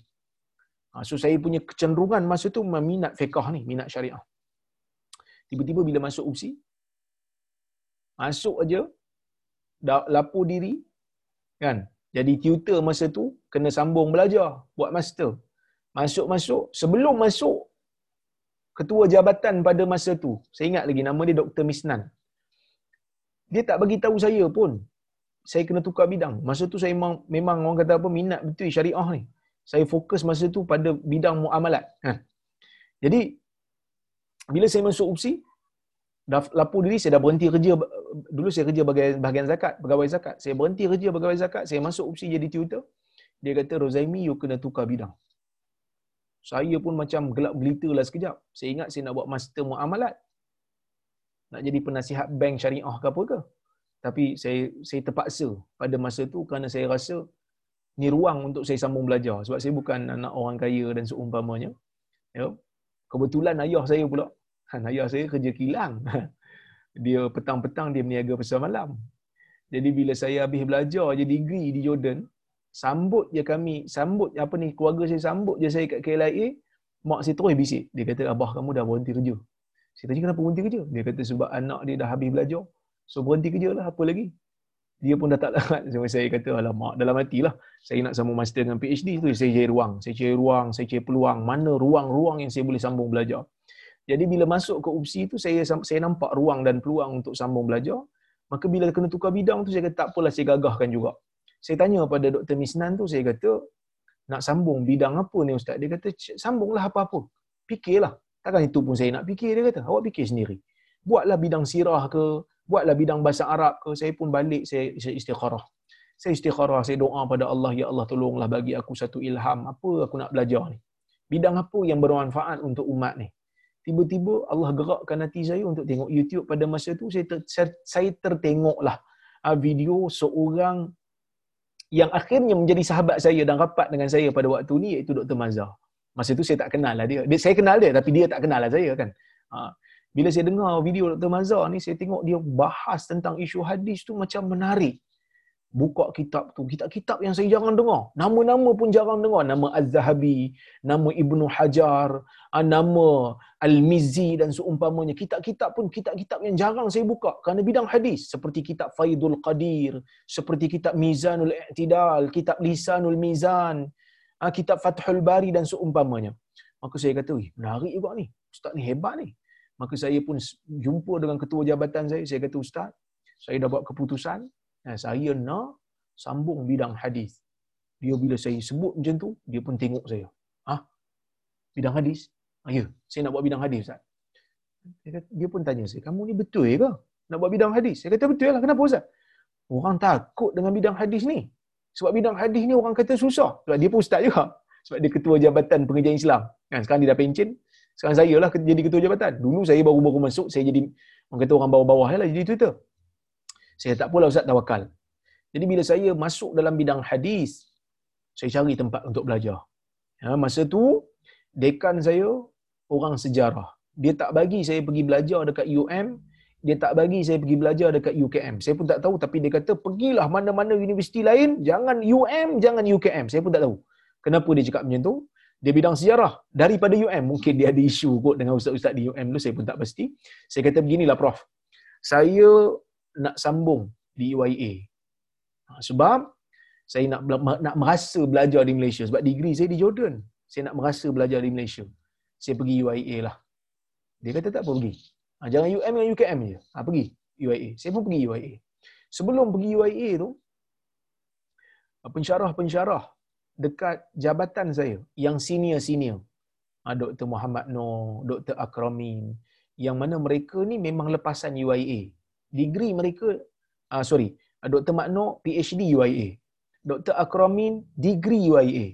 Ha, so saya punya kecenderungan masa tu meminat fiqh ni minat syariah. Tiba-tiba bila masuk usi masuk aja lapor diri kan? Jadi tutor masa tu kena sambung belajar buat master. Masuk-masuk sebelum masuk ketua jabatan pada masa tu. Saya ingat lagi nama dia Dr Misnan dia tak bagi tahu saya pun. Saya kena tukar bidang. Masa tu saya memang, memang orang kata apa minat betul syariah ni. Saya fokus masa tu pada bidang muamalat kan? Jadi bila saya masuk UPSI lapor diri saya dah berhenti kerja dulu saya kerja bahagian, bahagian zakat pegawai zakat. Saya berhenti kerja pegawai zakat saya masuk opsi jadi tutor. Dia kata Rozaimi you kena tukar bidang. Saya pun macam gelap gelita lah sekejap. Saya ingat saya nak buat master muamalat nak jadi penasihat bank syariah ke apa ke. Tapi saya saya terpaksa pada masa tu kerana saya rasa ni ruang untuk saya sambung belajar. Sebab saya bukan anak orang kaya dan seumpamanya. Ya. Kebetulan ayah saya pula. Kan ayah saya kerja kilang. Dia petang-petang dia meniaga pasar malam. Jadi bila saya habis belajar je degree di Jordan, sambut je kami, sambut apa ni keluarga saya sambut je saya kat KLIA, mak saya terus bisik. Dia kata abah kamu dah berhenti kerja. Saya tanya kenapa berhenti kerja? Dia kata sebab anak dia dah habis belajar. So berhenti kerja lah apa lagi. Dia pun dah tak larat. So, saya kata alamak dalam hati lah. Saya nak sambung master dengan PhD tu. Saya cari ruang. Saya cari ruang. Saya cari peluang. Mana ruang-ruang yang saya boleh sambung belajar. Jadi bila masuk ke UPSI tu saya saya nampak ruang dan peluang untuk sambung belajar. Maka bila kena tukar bidang tu saya kata tak apalah saya gagahkan juga. Saya tanya pada Dr. Misnan tu saya kata nak sambung bidang apa ni ustaz? Dia kata sambunglah apa-apa. Fikirlah. Takkan itu pun saya nak fikir dia kata. Awak fikir sendiri. Buatlah bidang sirah ke, buatlah bidang bahasa Arab ke. Saya pun balik saya, saya istikharah. Saya istikharah, saya doa pada Allah, ya Allah tolonglah bagi aku satu ilham. Apa aku nak belajar ni? Bidang apa yang bermanfaat untuk umat ni? tiba-tiba Allah gerakkan hati saya untuk tengok YouTube pada masa tu saya ter, saya tertengoklah ah, video seorang yang akhirnya menjadi sahabat saya dan rapat dengan saya pada waktu ni iaitu Dr. Mazhar. Masa tu saya tak kenal lah dia. dia. Saya kenal dia tapi dia tak kenal lah saya kan. Ha. Bila saya dengar video Dr. Mazhar ni, saya tengok dia bahas tentang isu hadis tu macam menarik buka kitab tu kitab-kitab yang saya jarang dengar nama-nama pun jarang dengar nama Az-Zahabi nama Ibnu Hajar ah, nama Al-Mizzi dan seumpamanya kitab-kitab pun kitab-kitab yang jarang saya buka kerana bidang hadis seperti kitab Faidul Qadir seperti kitab Mizanul I'tidal kitab Lisanul Mizan ah, kitab Fathul Bari dan seumpamanya maka saya kata wih menarik juga ni ustaz ni hebat ni maka saya pun jumpa dengan ketua jabatan saya saya kata ustaz saya dah buat keputusan eh, saya nak sambung bidang hadis. Dia bila saya sebut macam tu, dia pun tengok saya. Ah, bidang hadis? Ah, ya, saya nak buat bidang hadis Ustaz. Dia pun tanya saya, kamu ni betul ke nak buat bidang hadis? Saya kata betul lah, kenapa Ustaz? Orang takut dengan bidang hadis ni. Sebab bidang hadis ni orang kata susah. Sebab dia pun ustaz juga. Sebab dia ketua jabatan pengajian Islam. Kan, sekarang dia dah pencen. Sekarang saya lah jadi ketua jabatan. Dulu saya baru-baru masuk, saya jadi orang kata orang bawah-bawah lah jadi Twitter. Saya tak pula Ustaz tawakal. Jadi bila saya masuk dalam bidang hadis, saya cari tempat untuk belajar. Ya, masa tu, dekan saya orang sejarah. Dia tak bagi saya pergi belajar dekat UM, dia tak bagi saya pergi belajar dekat UKM. Saya pun tak tahu tapi dia kata pergilah mana-mana universiti lain, jangan UM, jangan UKM. Saya pun tak tahu. Kenapa dia cakap macam tu? Dia bidang sejarah daripada UM. Mungkin dia ada isu kot dengan ustaz-ustaz di UM tu, saya pun tak pasti. Saya kata beginilah Prof. Saya nak sambung di UIA. Ha, sebab saya nak nak merasa belajar di Malaysia sebab degree saya di Jordan. Saya nak merasa belajar di Malaysia. Saya pergi UIA lah. Dia kata tak apa pergi. Ha, jangan UM dengan UKM je. Ha, pergi UIA. Saya pun pergi UIA. Sebelum pergi UIA tu, pensyarah-pensyarah dekat jabatan saya yang senior-senior. Ha, Dr. Muhammad Noor, Dr. Akramin, yang mana mereka ni memang lepasan UIA degree mereka uh, sorry uh, Dr. Makno PhD UIA Dr. Akramin degree UIA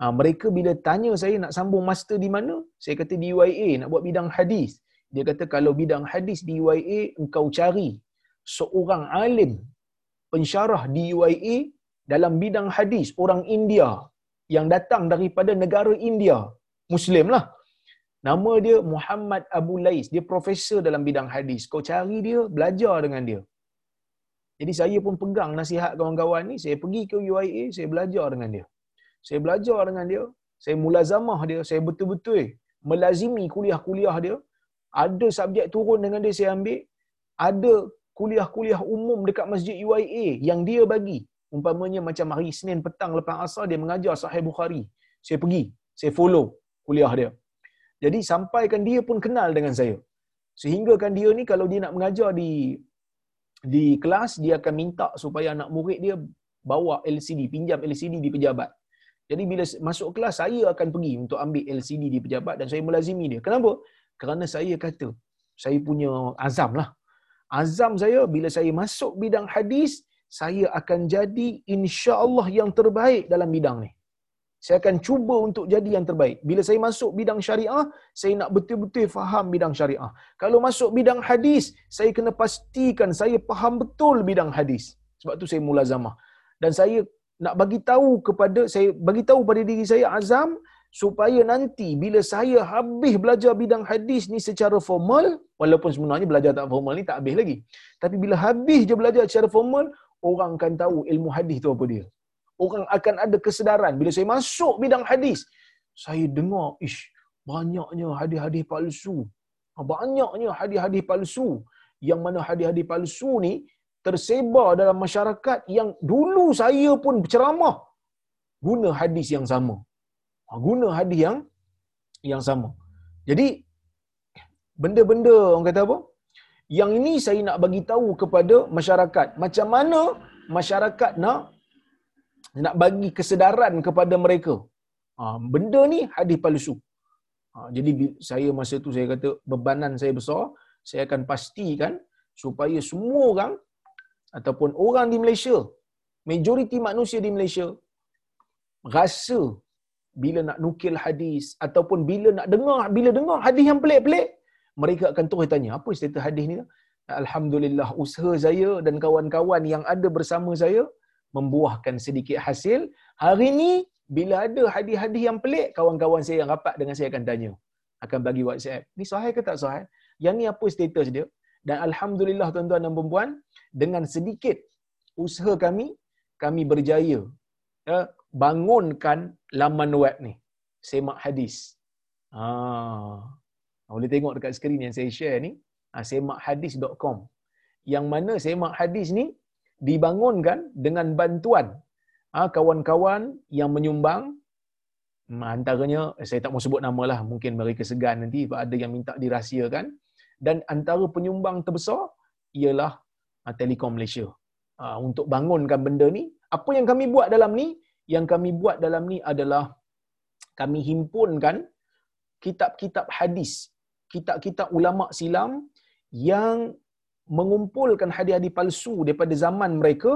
uh, mereka bila tanya saya nak sambung master di mana saya kata di UIA nak buat bidang hadis dia kata kalau bidang hadis di UIA engkau cari seorang alim pensyarah di UIA dalam bidang hadis orang India yang datang daripada negara India Muslim lah Nama dia Muhammad Abu Lais. Dia profesor dalam bidang hadis. Kau cari dia, belajar dengan dia. Jadi saya pun pegang nasihat kawan-kawan ni. Saya pergi ke UIA, saya belajar dengan dia. Saya belajar dengan dia. Saya mulazamah dia. Saya betul-betul melazimi kuliah-kuliah dia. Ada subjek turun dengan dia saya ambil. Ada kuliah-kuliah umum dekat masjid UIA yang dia bagi. Umpamanya macam hari Senin petang lepas asar dia mengajar Sahih Bukhari. Saya pergi. Saya follow kuliah dia. Jadi sampaikan dia pun kenal dengan saya. Sehingga kan dia ni kalau dia nak mengajar di di kelas dia akan minta supaya anak murid dia bawa LCD, pinjam LCD di pejabat. Jadi bila masuk kelas saya akan pergi untuk ambil LCD di pejabat dan saya melazimi dia. Kenapa? Kerana saya kata saya punya azam lah. Azam saya bila saya masuk bidang hadis, saya akan jadi insya-Allah yang terbaik dalam bidang ni. Saya akan cuba untuk jadi yang terbaik. Bila saya masuk bidang syariah, saya nak betul-betul faham bidang syariah. Kalau masuk bidang hadis, saya kena pastikan saya faham betul bidang hadis. Sebab tu saya mula zamah. Dan saya nak bagi tahu kepada saya bagi tahu pada diri saya azam supaya nanti bila saya habis belajar bidang hadis ni secara formal walaupun sebenarnya belajar tak formal ni tak habis lagi. Tapi bila habis je belajar secara formal orang akan tahu ilmu hadis tu apa dia. Orang akan ada kesedaran. Bila saya masuk bidang hadis saya dengar ish banyaknya hadis-hadis palsu. Ha, banyaknya hadis-hadis palsu. Yang mana hadis-hadis palsu ni tersebar dalam masyarakat yang dulu saya pun berceramah guna hadis yang sama guna hadis yang yang sama. Jadi benda-benda orang kata apa? Yang ini saya nak bagi tahu kepada masyarakat. Macam mana masyarakat nak nak bagi kesedaran kepada mereka. Ha, benda ni hadis palsu. Ha, jadi saya masa tu saya kata bebanan saya besar, saya akan pastikan supaya semua orang ataupun orang di Malaysia, majoriti manusia di Malaysia rasa bila nak nukil hadis ataupun bila nak dengar bila dengar hadis yang pelik-pelik mereka akan terus tanya apa status hadis ni? Alhamdulillah usaha saya dan kawan-kawan yang ada bersama saya membuahkan sedikit hasil. Hari ni bila ada hadis-hadis yang pelik kawan-kawan saya yang rapat dengan saya akan tanya akan bagi WhatsApp ni sahih ke tak sahih? Yang ni apa status dia? Dan alhamdulillah tuan-tuan dan puan dengan sedikit usaha kami kami berjaya ya, bangunkan laman web ni. Semak hadis. Ha. Boleh tengok dekat skrin yang saya share ni. Ha, semakhadis.com. Yang mana semak hadis ni dibangunkan dengan bantuan ha, kawan-kawan yang menyumbang hmm, antaranya saya tak mau sebut nama lah mungkin mereka segan nanti ada yang minta dirahsiakan dan antara penyumbang terbesar ialah ha, Telekom Malaysia ha, untuk bangunkan benda ni apa yang kami buat dalam ni yang kami buat dalam ni adalah kami himpunkan kitab-kitab hadis, kitab-kitab ulama silam yang mengumpulkan hadis-hadis palsu daripada zaman mereka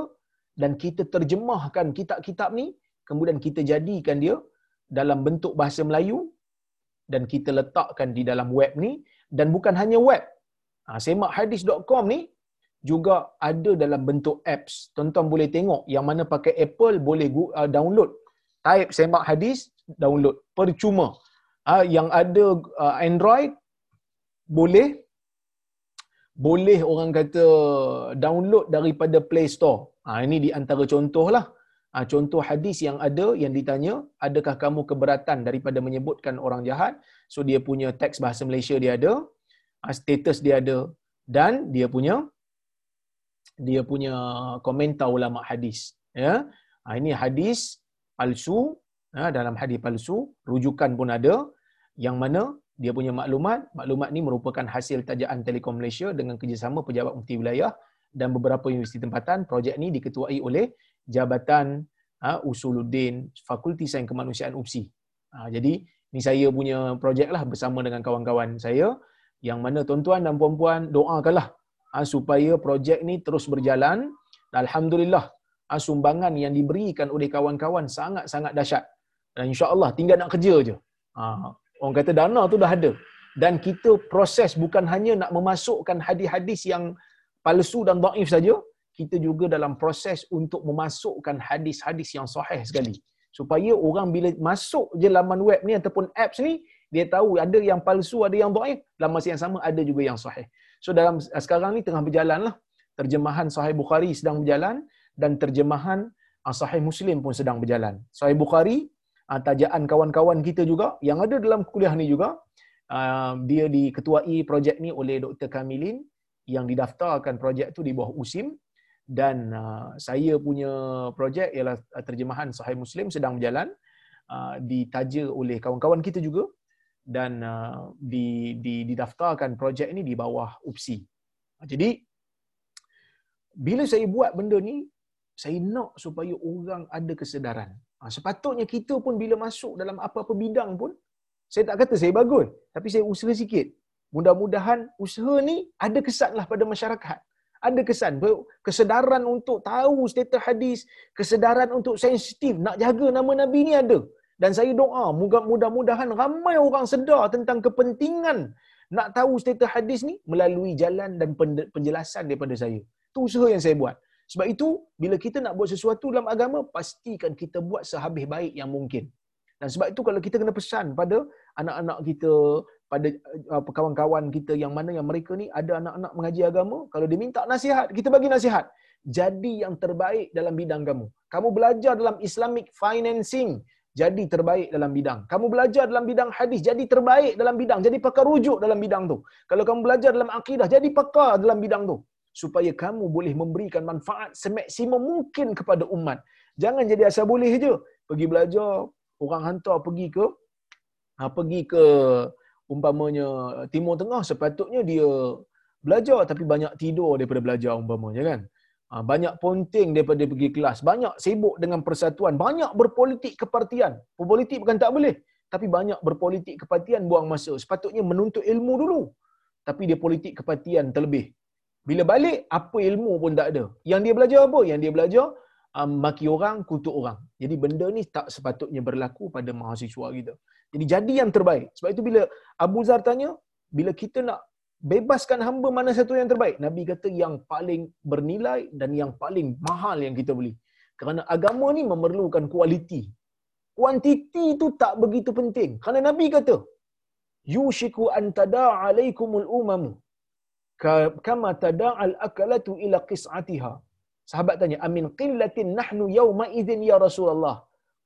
dan kita terjemahkan kitab-kitab ni kemudian kita jadikan dia dalam bentuk bahasa Melayu dan kita letakkan di dalam web ni dan bukan hanya web. Ha, semakhadis.com ni juga ada dalam bentuk apps. Tuan-tuan boleh tengok yang mana pakai Apple boleh uh, download. Type semak hadis, download. Percuma. Uh, yang ada uh, Android, boleh boleh orang kata download daripada Play Store. Ha, ini di antara contoh lah. Ha, contoh hadis yang ada yang ditanya, adakah kamu keberatan daripada menyebutkan orang jahat? So dia punya teks bahasa Malaysia dia ada, ha, status dia ada dan dia punya dia punya komentar ulama hadis ya. Ha, ini hadis palsu ya, dalam hadis palsu rujukan pun ada. Yang mana dia punya maklumat maklumat ni merupakan hasil tajaan Telekom Malaysia dengan kerjasama pejabat mufti wilayah dan beberapa universiti tempatan. Projek ni diketuai oleh Jabatan ha, Usuluddin Fakulti Sains Kemanusiaan UPSI ha, jadi ni saya punya projek lah bersama dengan kawan-kawan saya. Yang mana tuan-tuan dan puan-puan doakanlah Ah, supaya projek ni terus berjalan. Alhamdulillah, ah, sumbangan yang diberikan oleh kawan-kawan sangat-sangat dahsyat. Dan insya-Allah tinggal nak kerja je. Ah, orang kata dana tu dah ada. Dan kita proses bukan hanya nak memasukkan hadis-hadis yang palsu dan daif saja, kita juga dalam proses untuk memasukkan hadis-hadis yang sahih sekali. Supaya orang bila masuk je laman web ni ataupun apps ni, dia tahu ada yang palsu, ada yang daif, dalam masa yang sama ada juga yang sahih. So dalam uh, sekarang ni tengah berjalan lah. Terjemahan Sahih Bukhari sedang berjalan dan terjemahan uh, Sahih Muslim pun sedang berjalan. Sahih Bukhari, uh, tajaan kawan-kawan kita juga yang ada dalam kuliah ni juga, dia diketuai projek ni oleh Dr. Kamilin yang didaftarkan projek tu di bawah USIM dan saya punya projek ialah terjemahan Sahih Muslim sedang berjalan ditaja oleh kawan-kawan kita juga dan uh, di, di, didaftarkan projek ini di bawah UPSI. Jadi, bila saya buat benda ni, saya nak supaya orang ada kesedaran. Ha, sepatutnya kita pun bila masuk dalam apa-apa bidang pun, saya tak kata saya bagus, tapi saya usaha sikit. Mudah-mudahan usaha ni ada kesan lah pada masyarakat. Ada kesan, kesedaran untuk tahu status hadis, kesedaran untuk sensitif, nak jaga nama Nabi ni ada. Dan saya doa mudah-mudahan ramai orang sedar tentang kepentingan nak tahu status hadis ni melalui jalan dan penjelasan daripada saya. Itu usaha yang saya buat. Sebab itu, bila kita nak buat sesuatu dalam agama, pastikan kita buat sehabis baik yang mungkin. Dan sebab itu kalau kita kena pesan pada anak-anak kita, pada apa kawan-kawan kita yang mana yang mereka ni ada anak-anak mengaji agama, kalau dia minta nasihat, kita bagi nasihat. Jadi yang terbaik dalam bidang kamu. Kamu belajar dalam Islamic financing, jadi terbaik dalam bidang. Kamu belajar dalam bidang hadis, jadi terbaik dalam bidang. Jadi pakar rujuk dalam bidang tu. Kalau kamu belajar dalam akidah, jadi pakar dalam bidang tu. Supaya kamu boleh memberikan manfaat semaksimum mungkin kepada umat. Jangan jadi asal boleh je. Pergi belajar, orang hantar pergi ke ha, pergi ke umpamanya Timur Tengah sepatutnya dia belajar tapi banyak tidur daripada belajar umpamanya kan. Ha, banyak ponting daripada pergi kelas, banyak sibuk dengan persatuan, banyak berpolitik kepartian. Berpolitik bukan tak boleh, tapi banyak berpolitik kepartian buang masa. Sepatutnya menuntut ilmu dulu. Tapi dia politik kepartian terlebih. Bila balik, apa ilmu pun tak ada. Yang dia belajar apa? Yang dia belajar, um, maki orang, kutuk orang. Jadi benda ni tak sepatutnya berlaku pada mahasiswa kita. Jadi jadi yang terbaik. Sebab itu bila Abu Zar tanya, bila kita nak bebaskan hamba mana satu yang terbaik? Nabi kata yang paling bernilai dan yang paling mahal yang kita beli. Kerana agama ni memerlukan kualiti. Kuantiti itu tak begitu penting. Kerana Nabi kata, Yushiku an tada'a alaikumul umamu kama tada'al akalatu ila qis'atiha. Sahabat tanya, amin qillatin nahnu yawma idhin ya Rasulullah.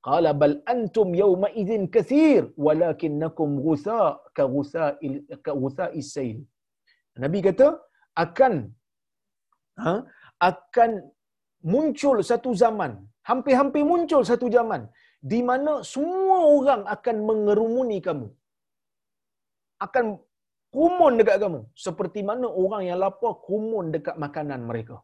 Qala bal antum yawma idhin kathir walakinnakum ghusa ka ghusa ka ghusa isail. Nabi kata akan ha, akan muncul satu zaman, hampir-hampir muncul satu zaman di mana semua orang akan mengerumuni kamu. Akan kumun dekat kamu seperti mana orang yang lapar kumun dekat makanan mereka.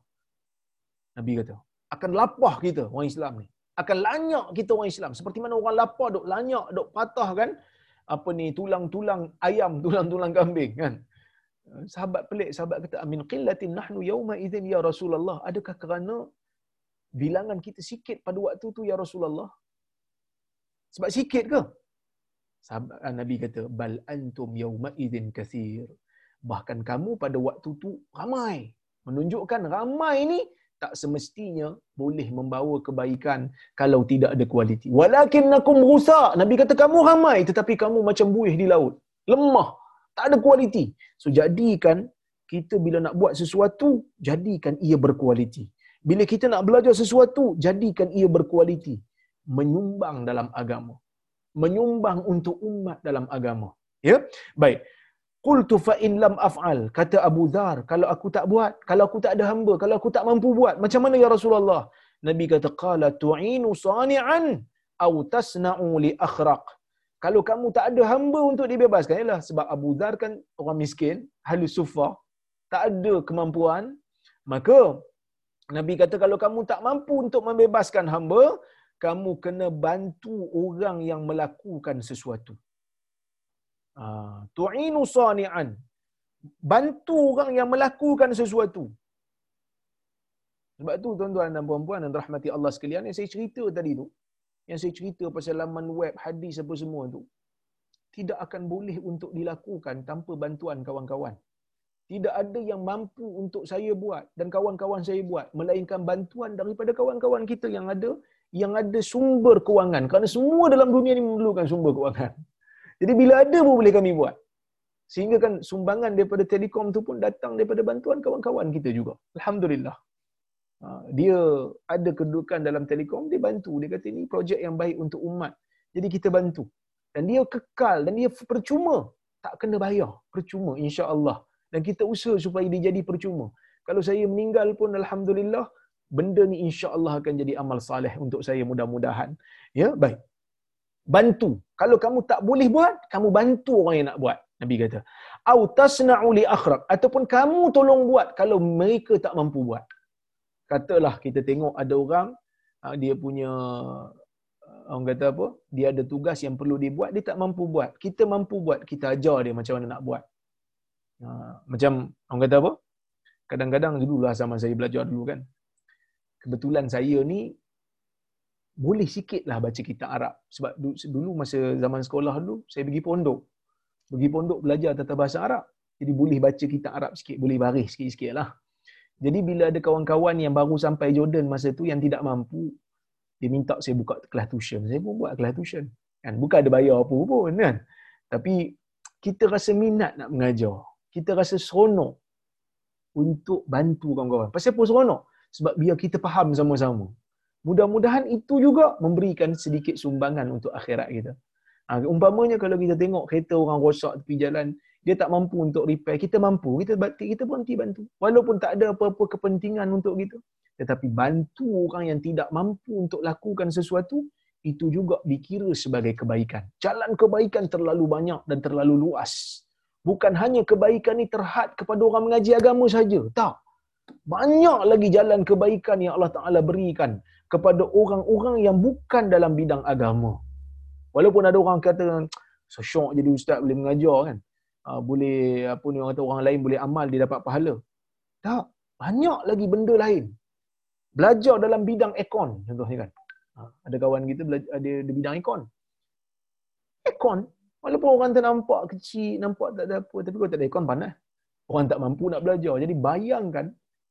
Nabi kata, akan lapar kita orang Islam ni. Akan lanyak kita orang Islam. Seperti mana orang lapar duk lanyak, duk patah kan. Apa ni, tulang-tulang ayam, tulang-tulang kambing kan. Sahabat pelik, sahabat kata, Amin qillatin nahnu yawma idhin ya Rasulullah. Adakah kerana bilangan kita sikit pada waktu tu ya Rasulullah? Sebab sikit ke? Sahabat ah, Nabi kata, Bal antum yawma idhin kathir. Bahkan kamu pada waktu tu ramai. Menunjukkan ramai ni tak semestinya boleh membawa kebaikan kalau tidak ada kualiti. Walakin nakum rusak. Nabi kata kamu ramai tetapi kamu macam buih di laut. Lemah. Tak ada kualiti. So jadikan kita bila nak buat sesuatu, jadikan ia berkualiti. Bila kita nak belajar sesuatu, jadikan ia berkualiti. Menyumbang dalam agama. Menyumbang untuk umat dalam agama. Ya? Baik. Qultu fa in lam af'al kata Abu Dhar kalau aku tak buat kalau aku tak ada hamba kalau aku tak mampu buat macam mana ya Rasulullah Nabi kata qala tu'inu sani'an aw tasna'u li akhraq kalau kamu tak ada hamba untuk dibebaskan ialah sebab Abu Dhar kan orang miskin ahli sufa tak ada kemampuan maka Nabi kata kalau kamu tak mampu untuk membebaskan hamba kamu kena bantu orang yang melakukan sesuatu Ah, tu'inu sani'an. Bantu orang yang melakukan sesuatu. Sebab tu tuan-tuan dan puan-puan dan rahmati Allah sekalian yang saya cerita tadi tu, yang saya cerita pasal laman web, hadis apa semua tu, tidak akan boleh untuk dilakukan tanpa bantuan kawan-kawan. Tidak ada yang mampu untuk saya buat dan kawan-kawan saya buat melainkan bantuan daripada kawan-kawan kita yang ada yang ada sumber kewangan. Kerana semua dalam dunia ini memerlukan sumber kewangan. Jadi bila ada pun boleh kami buat. Sehingga kan sumbangan daripada telekom tu pun datang daripada bantuan kawan-kawan kita juga. Alhamdulillah. Ha, dia ada kedudukan dalam telekom, dia bantu. Dia kata ini projek yang baik untuk umat. Jadi kita bantu. Dan dia kekal dan dia percuma. Tak kena bayar. Percuma insya-Allah. Dan kita usaha supaya dia jadi percuma. Kalau saya meninggal pun Alhamdulillah, benda ni insya-Allah akan jadi amal saleh untuk saya mudah-mudahan. Ya, baik bantu. Kalau kamu tak boleh buat, kamu bantu orang yang nak buat. Nabi kata. Au tasna'u li akhraq ataupun kamu tolong buat kalau mereka tak mampu buat. Katalah kita tengok ada orang ah, dia punya ah, orang kata apa? Dia ada tugas yang perlu dibuat, dia tak mampu buat. Kita mampu buat, kita ajar dia macam mana nak buat. Ah, macam orang kata apa? Kadang-kadang dulu lah zaman saya belajar dulu kan. Kebetulan saya ni boleh sikitlah baca kitab Arab. Sebab dulu masa zaman sekolah dulu, saya pergi pondok. Pergi pondok belajar tata bahasa Arab. Jadi boleh baca kitab Arab sikit, boleh baris sikit-sikit lah. Jadi bila ada kawan-kawan yang baru sampai Jordan masa tu yang tidak mampu, dia minta saya buka kelas tuition. Saya pun buat kelas tuition. Kan bukan ada bayar apa pun kan. Tapi kita rasa minat nak mengajar. Kita rasa seronok untuk bantu kawan-kawan. Pasal apa seronok? Sebab biar kita faham sama-sama. Mudah-mudahan itu juga memberikan sedikit sumbangan untuk akhirat kita. Ha, umpamanya kalau kita tengok kereta orang rosak tepi jalan, dia tak mampu untuk repair, kita mampu, kita kita berhenti bantu. Walaupun tak ada apa-apa kepentingan untuk kita. Tetapi bantu orang yang tidak mampu untuk lakukan sesuatu, itu juga dikira sebagai kebaikan. Jalan kebaikan terlalu banyak dan terlalu luas. Bukan hanya kebaikan ini terhad kepada orang mengaji agama saja. Tak. Banyak lagi jalan kebaikan yang Allah Ta'ala berikan kepada orang-orang yang bukan dalam bidang agama. Walaupun ada orang kata, so syok jadi ustaz boleh mengajar kan. Uh, boleh, apa ni orang kata, orang lain boleh amal, dia dapat pahala. Tak. Banyak lagi benda lain. Belajar dalam bidang ekon, contohnya kan. Uh, ada kawan kita belajar, ada, ada bidang ekon. Ekon, walaupun orang tu nampak kecil, nampak tak ada apa, tapi kalau tak ada ekon, panas. Orang tak mampu nak belajar. Jadi bayangkan,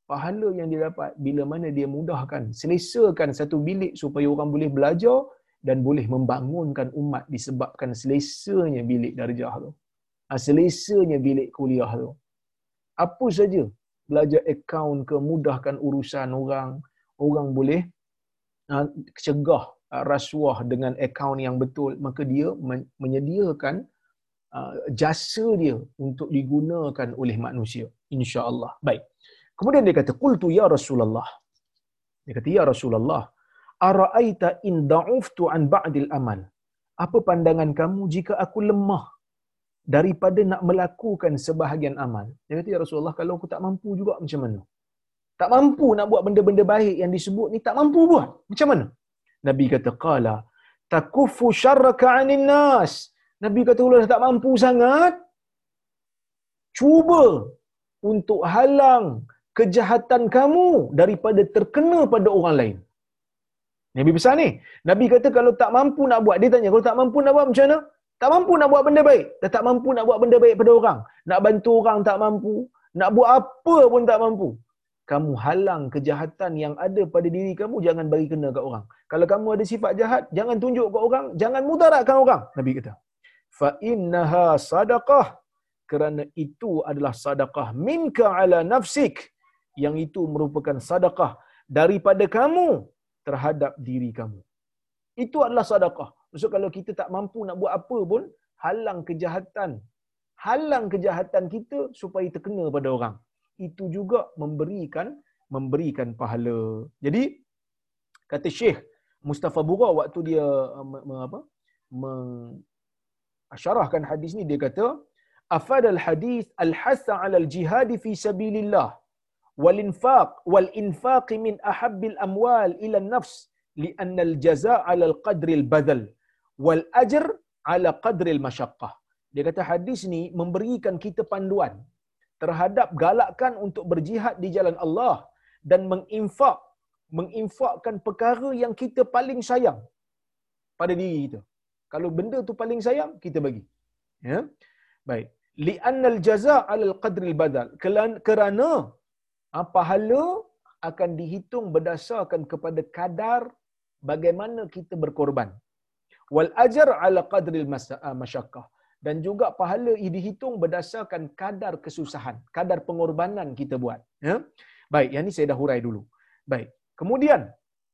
pahala yang dia dapat bila mana dia mudahkan, selesakan satu bilik supaya orang boleh belajar dan boleh membangunkan umat disebabkan selesanya bilik darjah tu. Ha, selesanya bilik kuliah tu. Apa saja belajar akaun ke mudahkan urusan orang, orang boleh ha, cegah ha, rasuah dengan akaun yang betul, maka dia menyediakan uh, jasa dia untuk digunakan oleh manusia. InsyaAllah. Baik. Kemudian dia kata, Qultu ya Rasulullah. Dia kata, Ya Rasulullah, Ara'aita in da'uftu an ba'dil amal. Apa pandangan kamu jika aku lemah daripada nak melakukan sebahagian amal? Dia kata, Ya Rasulullah, kalau aku tak mampu juga macam mana? Tak mampu nak buat benda-benda baik yang disebut ni, tak mampu buat. Macam mana? Nabi kata, Qala, takufu syarraka anin nas. Nabi kata, kalau tak mampu sangat, cuba untuk halang kejahatan kamu daripada terkena pada orang lain. Nabi besar ni. Nabi kata kalau tak mampu nak buat, dia tanya kalau tak mampu nak buat macam mana? Tak mampu nak buat benda baik. Dah tak mampu nak buat benda baik pada orang. Nak bantu orang tak mampu. Nak buat apa pun tak mampu. Kamu halang kejahatan yang ada pada diri kamu, jangan bagi kena kat orang. Kalau kamu ada sifat jahat, jangan tunjuk kat orang, jangan mudaratkan orang. Nabi kata. Fa innaha sadaqah. Kerana itu adalah sadaqah minka ala nafsik yang itu merupakan sedekah daripada kamu terhadap diri kamu. Itu adalah sedekah. Maksud kalau kita tak mampu nak buat apa pun, halang kejahatan. Halang kejahatan kita supaya terkena pada orang. Itu juga memberikan memberikan pahala. Jadi kata Syekh Mustafa Bura waktu dia apa? mengasyarahkan hadis ni dia kata afadal hadis al-hasa 'ala al-jihad fi sabilillah والإنفاق والإنفاق من أحب الأموال إلى النفس لأن الجزاء على القدر البذل wal ajr ala qadril masyaqqah. Dia kata hadis ni memberikan kita panduan terhadap galakkan untuk berjihad di jalan Allah dan menginfak menginfakkan perkara yang kita paling sayang pada diri kita. Kalau benda tu paling sayang, kita bagi. Ya. Baik. Li'anna al-jaza' ala al-qadri al-badal. Kerana apa pahala akan dihitung berdasarkan kepada kadar bagaimana kita berkorban. Wal ajar ala qadril ah, masyaqqah dan juga pahala ini dihitung berdasarkan kadar kesusahan, kadar pengorbanan kita buat. Ya? Baik, yang ini saya dah hurai dulu. Baik. Kemudian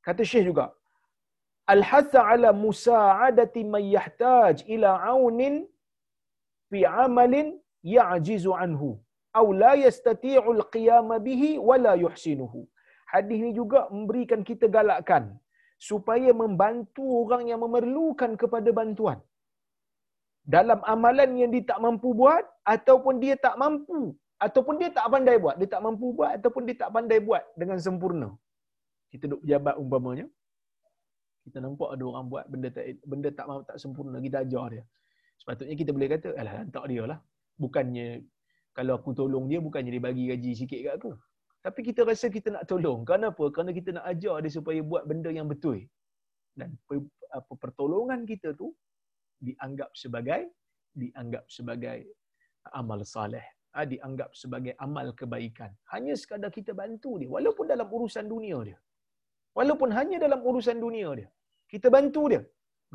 kata Syekh juga al-hatha ala musa'adati man yahtaj ila aunin fi amalin ya'jizu anhu au la yastati'u al-qiyam bihi wa la yuhsinuhu. Hadis ini juga memberikan kita galakkan supaya membantu orang yang memerlukan kepada bantuan. Dalam amalan yang dia tak mampu buat ataupun dia tak mampu ataupun dia tak pandai buat, dia tak mampu buat ataupun dia tak pandai buat dengan sempurna. Kita duduk pejabat umpamanya. Kita nampak ada orang buat benda tak benda tak tak sempurna, kita ajar dia. Sepatutnya kita boleh kata, alah tak dia lah. Bukannya kalau aku tolong dia bukannya dia bagi gaji sikit kat aku. Tapi kita rasa kita nak tolong. Kenapa? Kerana kita nak ajar dia supaya buat benda yang betul. Dan apa pertolongan kita tu dianggap sebagai dianggap sebagai amal saleh. Ha, dianggap sebagai amal kebaikan. Hanya sekadar kita bantu dia walaupun dalam urusan dunia dia. Walaupun hanya dalam urusan dunia dia. Kita bantu dia.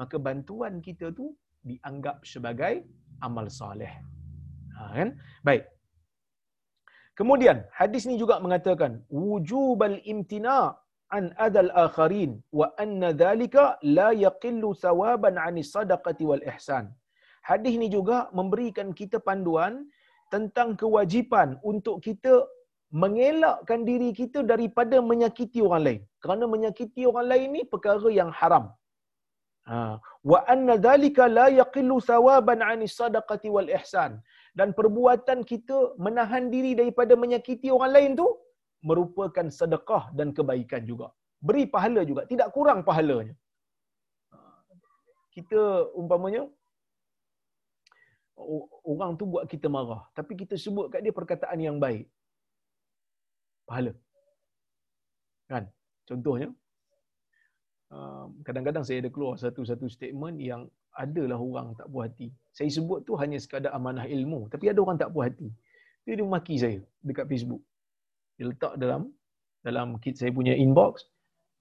maka bantuan kita tu dianggap sebagai amal soleh. Ha, kan? Baik. Kemudian hadis ni juga mengatakan wujubal imtina an adal akharin wa anna dhalika la yaqillu thawaban an sadaqati wal ihsan. Hadis ni juga memberikan kita panduan tentang kewajipan untuk kita mengelakkan diri kita daripada menyakiti orang lain. Kerana menyakiti orang lain ni perkara yang haram. Ha. Wa anna dhalika la yaqillu thawaban an sadaqati wal ihsan. Dan perbuatan kita menahan diri daripada menyakiti orang lain tu merupakan sedekah dan kebaikan juga. Beri pahala juga, tidak kurang pahalanya. Kita umpamanya orang tu buat kita marah, tapi kita sebut kat dia perkataan yang baik. Pahala. Kan? Contohnya, um, kadang-kadang saya ada keluar satu-satu statement yang adalah orang tak puas hati. Saya sebut tu hanya sekadar amanah ilmu, tapi ada orang tak puas hati. Dia dia maki saya dekat Facebook. Dia letak dalam dalam kit saya punya inbox,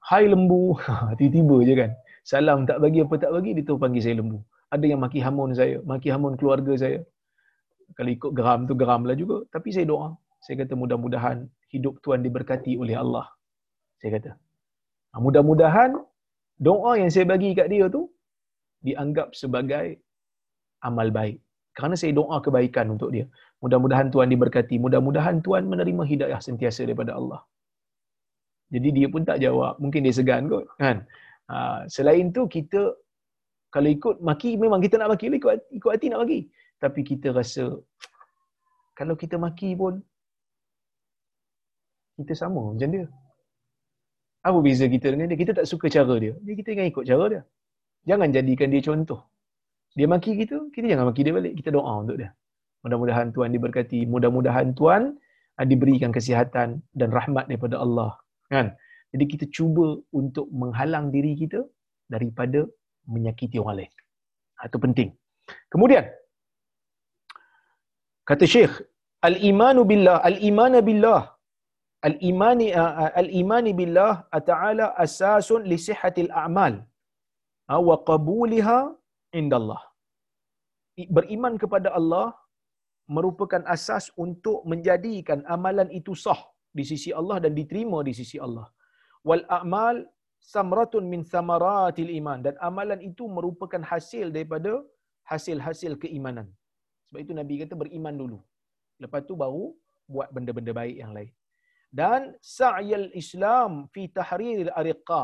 "Hai lembu." Tiba-tiba je kan. Salam tak bagi apa tak bagi dia tu panggil saya lembu. Ada yang maki hamun saya, maki hamun keluarga saya. Kalau ikut geram tu geramlah juga, tapi saya doa. Saya kata mudah-mudahan hidup tuan diberkati oleh Allah. Saya kata. Ha, mudah-mudahan doa yang saya bagi kat dia tu dianggap sebagai amal baik. Kerana saya doa kebaikan untuk dia. Mudah-mudahan Tuhan diberkati. Mudah-mudahan Tuhan menerima hidayah sentiasa daripada Allah. Jadi dia pun tak jawab. Mungkin dia segan kot. Kan? Ha, selain tu kita kalau ikut maki memang kita nak maki ikut, ikut hati nak maki. Tapi kita rasa kalau kita maki pun kita sama macam dia. Apa beza kita dengan dia? Kita tak suka cara dia. Jadi kita ingat ikut cara dia. Jangan jadikan dia contoh. Dia maki kita, kita jangan maki dia balik. Kita doa untuk dia. Mudah-mudahan Tuhan diberkati. Mudah-mudahan Tuhan ah, diberikan kesihatan dan rahmat daripada Allah. Kan? Jadi kita cuba untuk menghalang diri kita daripada menyakiti orang lain. Itu ah, penting. Kemudian, kata Syekh, Al-imanu billah, al-imana billah, al-imani, uh, al-imani billah ta'ala asasun li sihatil a'mal wa qabuliha indallah. Beriman kepada Allah merupakan asas untuk menjadikan amalan itu sah di sisi Allah dan diterima di sisi Allah. Wal a'mal samratun min samaratil iman dan amalan itu merupakan hasil daripada hasil-hasil keimanan. Sebab itu Nabi kata beriman dulu. Lepas tu baru buat benda-benda baik yang lain. Dan sa'yal Islam fi tahriril ariqa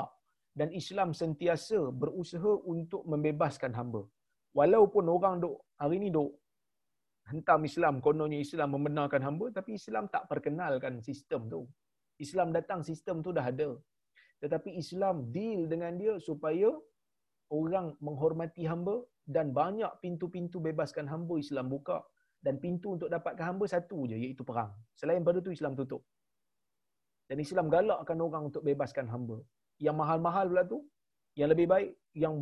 dan Islam sentiasa berusaha untuk membebaskan hamba. Walaupun orang duk hari ni duk hentam Islam, kononnya Islam membenarkan hamba, tapi Islam tak perkenalkan sistem tu. Islam datang sistem tu dah ada. Tetapi Islam deal dengan dia supaya orang menghormati hamba dan banyak pintu-pintu bebaskan hamba Islam buka. Dan pintu untuk dapatkan hamba satu je iaitu perang. Selain pada tu Islam tutup. Dan Islam galakkan orang untuk bebaskan hamba yang mahal-mahal pula tu yang lebih baik yang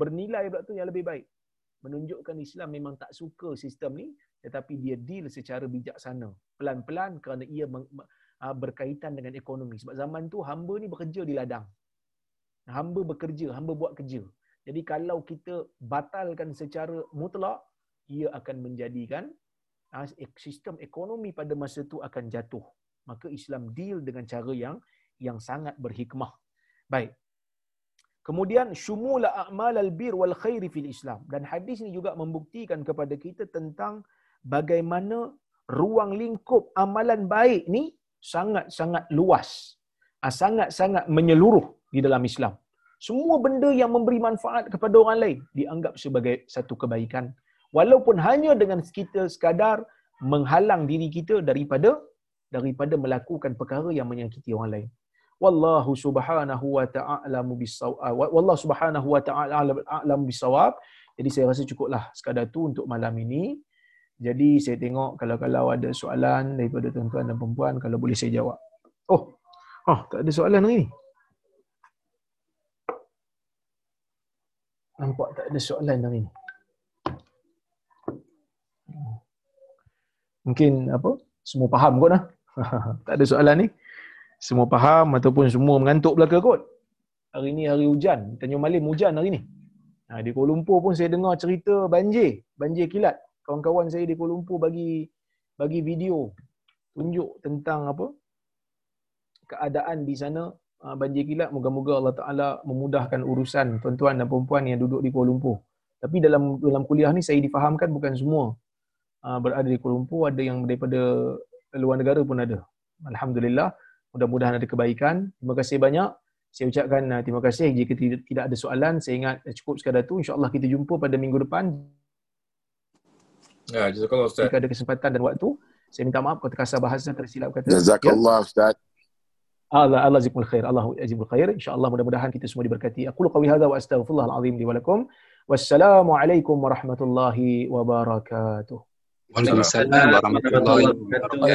bernilai pula tu yang lebih baik. Menunjukkan Islam memang tak suka sistem ni tetapi dia deal secara bijaksana. Pelan-pelan kerana ia ah, berkaitan dengan ekonomi. Sebab zaman tu hamba ni bekerja di ladang. Hamba bekerja hamba buat kerja. Jadi kalau kita batalkan secara mutlak ia akan menjadikan ah, sistem ekonomi pada masa tu akan jatuh. Maka Islam deal dengan cara yang yang sangat berhikmah Baik. Kemudian syumula a'mal al-bir wal khairi fil Islam dan hadis ini juga membuktikan kepada kita tentang bagaimana ruang lingkup amalan baik ni sangat-sangat luas. Ah, sangat-sangat menyeluruh di dalam Islam. Semua benda yang memberi manfaat kepada orang lain dianggap sebagai satu kebaikan. Walaupun hanya dengan kita sekadar menghalang diri kita daripada daripada melakukan perkara yang menyakiti orang lain wallahu subhanahu wa ta'ala bisawab. Wallahu subhanahu wa ta'ala a'lam bisawab. Jadi saya rasa cukuplah sekadar tu untuk malam ini. Jadi saya tengok kalau-kalau ada soalan daripada tuan-tuan dan puan kalau boleh saya jawab. Oh oh tak ada soalan hari ni nampak tak ada soalan hari ni mungkin apa? Semua faham kot lah. Tak ada soalan ni semua faham ataupun semua mengantuk belaka kot. Hari ni hari hujan. Tanjung Malim hujan hari ni. Ha, di Kuala Lumpur pun saya dengar cerita banjir, banjir kilat. Kawan-kawan saya di Kuala Lumpur bagi bagi video tunjuk tentang apa keadaan di sana uh, banjir kilat. Moga-moga Allah Taala memudahkan urusan tuan-tuan dan puan yang duduk di Kuala Lumpur. Tapi dalam dalam kuliah ni saya difahamkan bukan semua uh, berada di Kuala Lumpur, ada yang daripada luar negara pun ada. Alhamdulillah, mudah-mudahan ada kebaikan. Terima kasih banyak. Saya ucapkan uh, terima kasih jika tidak, ada soalan. Saya ingat cukup sekadar tu. InsyaAllah kita jumpa pada minggu depan. Ya, jazakallah Ustaz. Jika ada kesempatan dan waktu, saya minta maaf kalau terkasar bahasa tersilap kata. Jazakallah Ustaz. Allah Allah zikmul khair. Allah azimul khair. InsyaAllah mudah-mudahan kita semua diberkati. Aku qawi hadza wa astaghfirullahal azim li wa lakum. Wassalamualaikum warahmatullahi wabarakatuh. Waalaikumsalam warahmatullahi wabarakatuh.